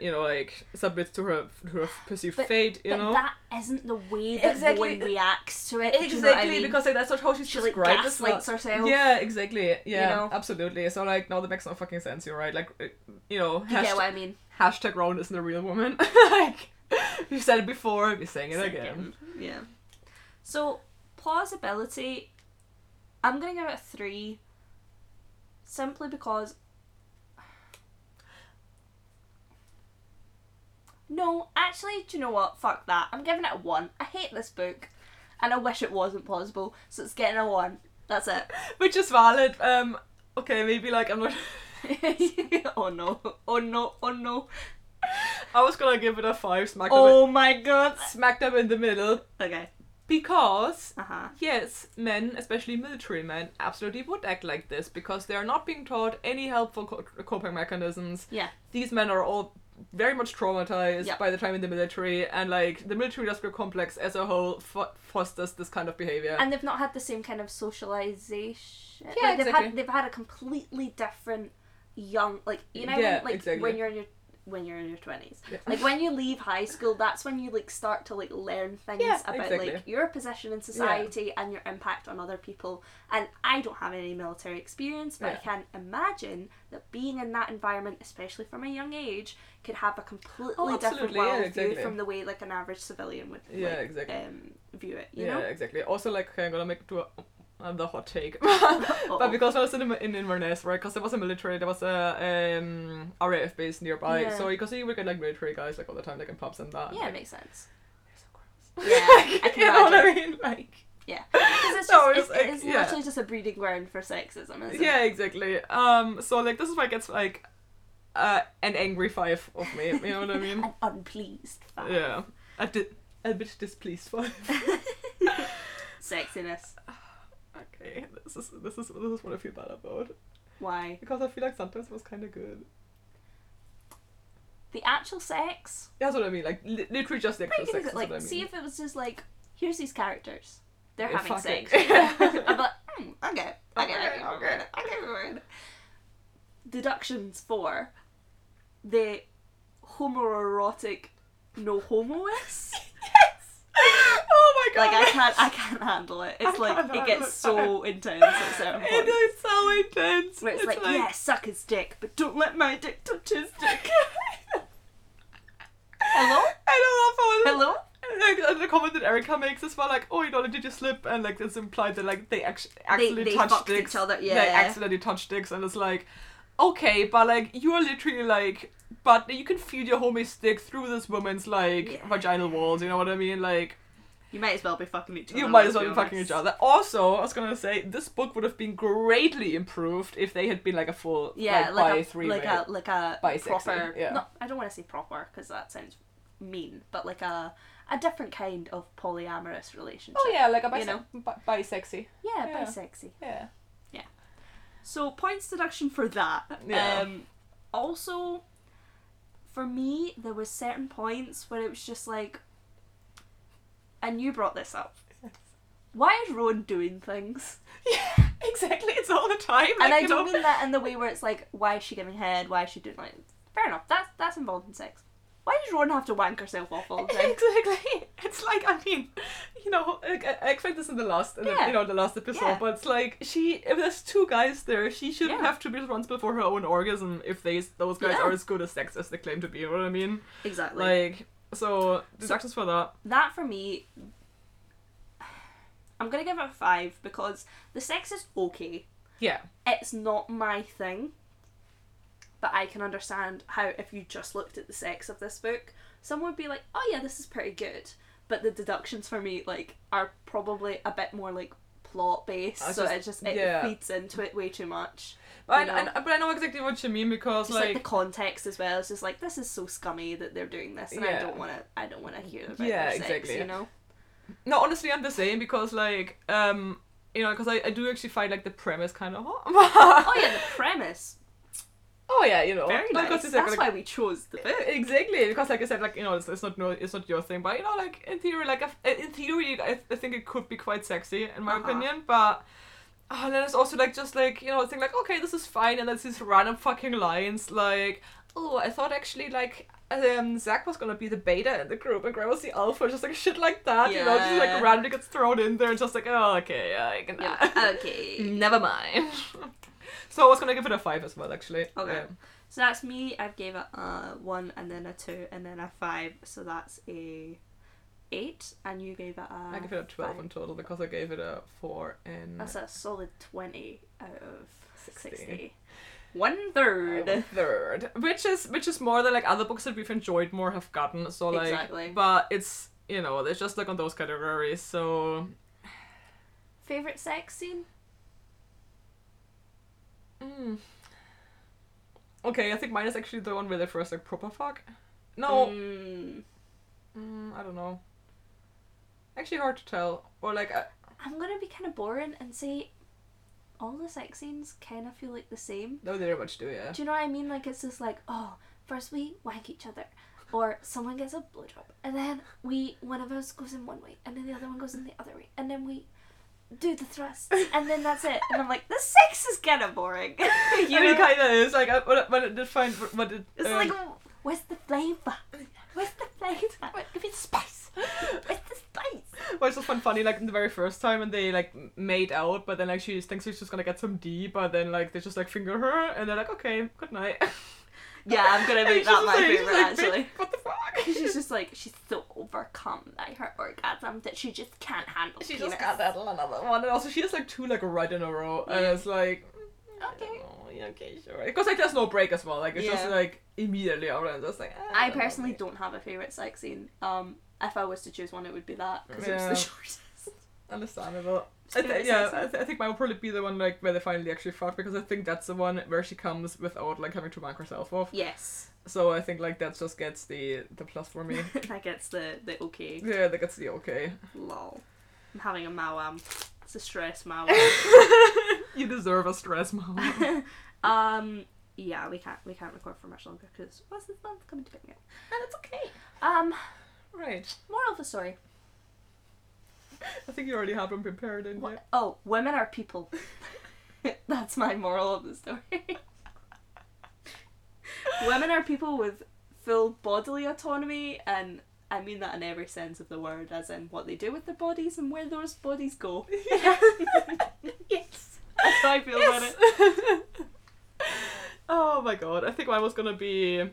you know like submits to her to her perceived But- fate, you but know. that isn't the way that Exactly. Rowan reacts to it. do you know Exactly, I mean? because like that's not how she's she like described as well. gaslights herself. Yeah, exactly. Yeah, know? absolutely. So like, no, that makes no fucking sense. You're right. Like, you know, You get what I mean? hashtag Rowan isn't a real woman. [LAUGHS] like, we've said it before. We're saying it again. Yeah. So plausibility, I'm gonna give it a three. Simply because. No, actually, do you know what? Fuck that. I'm giving it a one. I hate this book, and I wish it wasn't plausible. So it's getting a one. That's it. Which is valid. Um, okay, maybe like I'm not. [LAUGHS] oh no! Oh no! Oh no! I was gonna give it a five. Smack Oh my god! smack them in the middle Okay. because Uh huh. yes, men, especially military men, absolutely would act like this because they are not being taught any helpful co- coping mechanisms. Yeah. these men are all very much traumatized by the time in the military, and like the military industrial complex as a whole fo- fosters this kind of behavior. and they've not had the same kind of socialization. Yeah, like, they've exactly. had they've had a completely different young like you know Yeah, when, like exactly. when you're in your when you're in your twenties. Yeah. Like when you leave high school, that's when you like start to like learn things Yeah, about exactly. like your position in society and your impact on other people. And I don't have any military experience, but I can imagine that being in that environment, especially from a young age, could have a completely different absolutely, yeah, worldview exactly. from the way like an average civilian would Yeah, like, exactly. um, view it. You yeah, know. exactly. Also, like, okay, I'm gonna make it to a, another hot take. [LAUGHS] But because I was in, in Inverness, right? Because there was a military, there was a um, RAF base nearby. Yeah. So you can see we get like military guys like all the time, like in pubs and that. Yeah, like, it makes sense. they're so gross. Yeah, [LAUGHS] I can you know what I imagine. mean? Like. Yeah, [LAUGHS] because it's No, just it's it's, like- it's yeah. literally just a breeding ground for sexism, isn't Yeah, it? exactly. Um, so like this is why it gets like uh, an angry five of me. You know what I mean? An unpleased fact. yeah, a, di- a bit displeased five. Sexiness. Okay, this is this is this is what I feel bad about Why? because I feel like sometimes it was kind of good. The actual sex. That's what I mean. Like li- literally just the actual sex. is Like, what I mean. see if it was just like, here's these characters. They're Yeah, having sex. I'd [LAUGHS] be like, [LAUGHS] hmm, okay, okay, Okay, okay, okay. okay. Deductions for the homoerotic no homoist. [LAUGHS] yes. [LAUGHS] Oh my god. Like I can't, I can't handle it. It's I like it gets it. so [LAUGHS] intense at certain It points. is so intense. Where it's, like, yeah, suck his dick, but don't let my dick touch his [LAUGHS] dick. Hello? I don't know. Hello? Like the comment that Erica makes is about like, oh, you know, did you slip? And like it's implied that like they actually accidentally they touched fucked dicks. each other, yeah. They accidentally touched dicks, and it's like, okay, but like you are literally like, but you can feel your homie stick through this woman's like Yeah. vaginal walls. You know what I mean? Like You might as well be fucking each other. you might as well be honest. fucking each other. Also, I was gonna say this book would have been greatly improved if they had been like a full Yeah, like, like, bi a three like a like a Bisexy, proper. yeah. No, I don't want to say proper because that sounds mean, but like a a different kind of polyamorous relationship. Oh yeah, like a You bise- know? bi- bisexy. yeah, Yeah. bisexy. Yeah. So points deduction for that. Yeah. Um, also, for me, there was certain points where it was just like, and you brought this up. Why is Rowan doing things? [LAUGHS] Yeah, exactly. It's all the time. and like, I don't know- mean that in the way where it's like, why is she giving head? Why is she doing like? Fair enough. That's that's involved in sex. Why does Rowan have to wank herself off all the [LAUGHS] time? Exactly. It's like I mean, you know, like, I, I expect this in the last, in the- you know, the last episode. Yeah. But it's like she, if there's two guys there, she shouldn't Yeah. have to be responsible for her own orgasm if they those guys Yeah. are as good as sex as they claim to be. You know what I mean? Exactly. Like, so deductions for that. that for me, I'm gonna give it a five because the sex is okay. Yeah. It's not my thing, but I can understand how if you just looked at the sex of this book, someone would be like, "Oh yeah, this is pretty good." But the deductions for me like are probably a bit more like plot based, I so just- it just it yeah. feeds into it way too much. But I, know? I, but I know exactly what you mean because Just like, like, the context as well. It's just like this is so scummy that they're doing this, and I don't want to. I don't want to hear about Yeah, sex. exactly. You know. no, honestly, I'm the same because like, um, you know, because I, I do actually find like the premise kind of hot. [LAUGHS] Oh yeah, the premise Oh yeah, you know. Very like, nice. it's like- That's like- why we chose the book. Exactly, because like I said, like you know, it's, it's not no, it's not your thing, but you know, like in theory, like in theory, I, I think it could be quite sexy in my Uh-huh. opinion, but. Oh, and then it's also like just like you know, think like okay, this is fine, and there's these random fucking lines like, oh, I thought actually like um Zach was gonna be the beta in the group and Graham was the alpha, just like shit like that, yeah. you know, just like randomly gets thrown in there, and just like oh okay, yeah, I can. Yeah, [LAUGHS] okay. Never mind. [LAUGHS] so I was gonna give it a five as well, actually. Okay. Yeah. So that's me. I've gave it a one, and then a two, and then a five. So that's a eight, and you gave it a. I give it a 12 in total because I gave it a 4 in That's a solid twenty out of 60. sixty. One third. Uh, one third. Which is which is more than like other books that we've enjoyed more have gotten. So like Exactly. but it's you know, it's just like on those categories, so Favorite sex scene? Mm. Okay, I think mine is actually the one where they first like proper fuck. No, Mm, mm, I don't know. Actually hard to tell. Or like uh, I'm gonna be kind of boring and say all the sex scenes kind of feel like the same. no they very much do, yeah. Do you know what I mean? Like it's just like, oh, first we wank each other, or someone gets a blowjob, and then we one of us goes in one way, and then the other one goes in the other way, and then we do the thrust, and then that's it. And I'm like, the sex is kind of boring. [LAUGHS] you know? kind of is. Like, I, but, but it did find, but it. It's um, like, where's the flavor? Where's the flavor? Give me the spice. Where's the spice? Well, it's just fun funny, like in the very first time when they like made out, but then like she thinks she's just gonna get some D, but then like they just like finger her, and they're like, okay, good night. [LAUGHS] Yeah, I'm gonna [LAUGHS] make that my like- favorite like, actually. What the fuck? She's just like [LAUGHS] she's so overcome by her orgasm that she just can't handle She penis. just got that another one, and also she has like two like right in a row, and it's like. Okay. Oh, yeah, okay, sure. Because like there's no break as well. Like it's just like immediately out and just like. ah, I don't personally don't have a favorite sex scene. Um, if I was to choose one, it would be that because it was the [LAUGHS] shortest. Understandable. I th- yeah. I, th- I think mine will probably be the one like where they finally actually fuck because I think that's the one where she comes without like having to wank herself off. Yes, So I think like that just gets the the plus for me. [LAUGHS] that gets the the okay. yeah, that gets the okay. Lol. I'm having a mawam. It's a stress mawam. [LAUGHS] [LAUGHS] you deserve a stress, mom. um, yeah, we can't we can't record for much longer because what's this month coming to pick me up? and it's okay. Um, Right. moral of the story. [LAUGHS] I think you already have them prepared in What? here. Oh, women are people. [LAUGHS] That's my moral of the story. [LAUGHS] women are people with full bodily autonomy, and I mean that in every sense of the word, as in what they do with their bodies and where those bodies go. yes. That's how I feel about it. oh my god, I think mine was gonna be.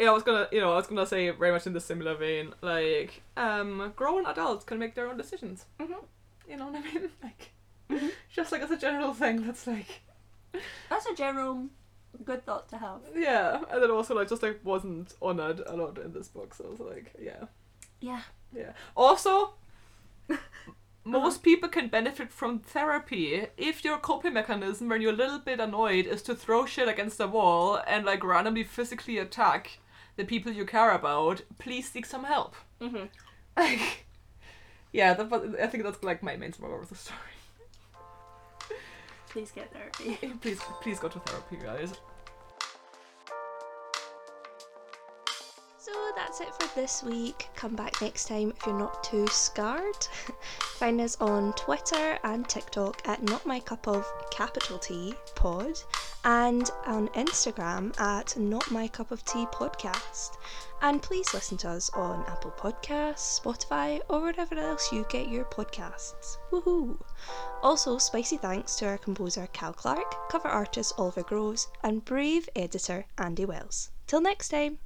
Yeah, I was gonna, you know, I was gonna say very much in the similar vein, like, um, grown adults can make their own decisions. Mhm. You know what I mean? [LAUGHS] Like, Mhm. just like as a general thing, that's like, [LAUGHS] That's a general good thought to have. yeah, and then also like just like wasn't honored a lot in this book, so I was like, yeah, Yeah. yeah. Also, [LAUGHS] most people can benefit from therapy if your coping mechanism when you're a little bit annoyed is to throw shit against the wall and like randomly physically attack the people you care about. Please seek some help. Mm-hmm. Like, [LAUGHS] yeah, that, was- I think that's like my main moral of the story. Please get therapy. [LAUGHS] please, please go to therapy, guys. So that's it for this week. Come back next time if you're not too scarred. [LAUGHS] Find us on Twitter and TikTok at Not My Cup of Capital T Pod and on Instagram at Not My Cup of Tea Podcast. And please listen to us on Apple Podcasts, Spotify, or wherever else you get your podcasts. Woohoo! Also, spicy thanks to our composer Cal Clark, cover artist Oliver Groves, and brave editor Andy Wells. Till next time!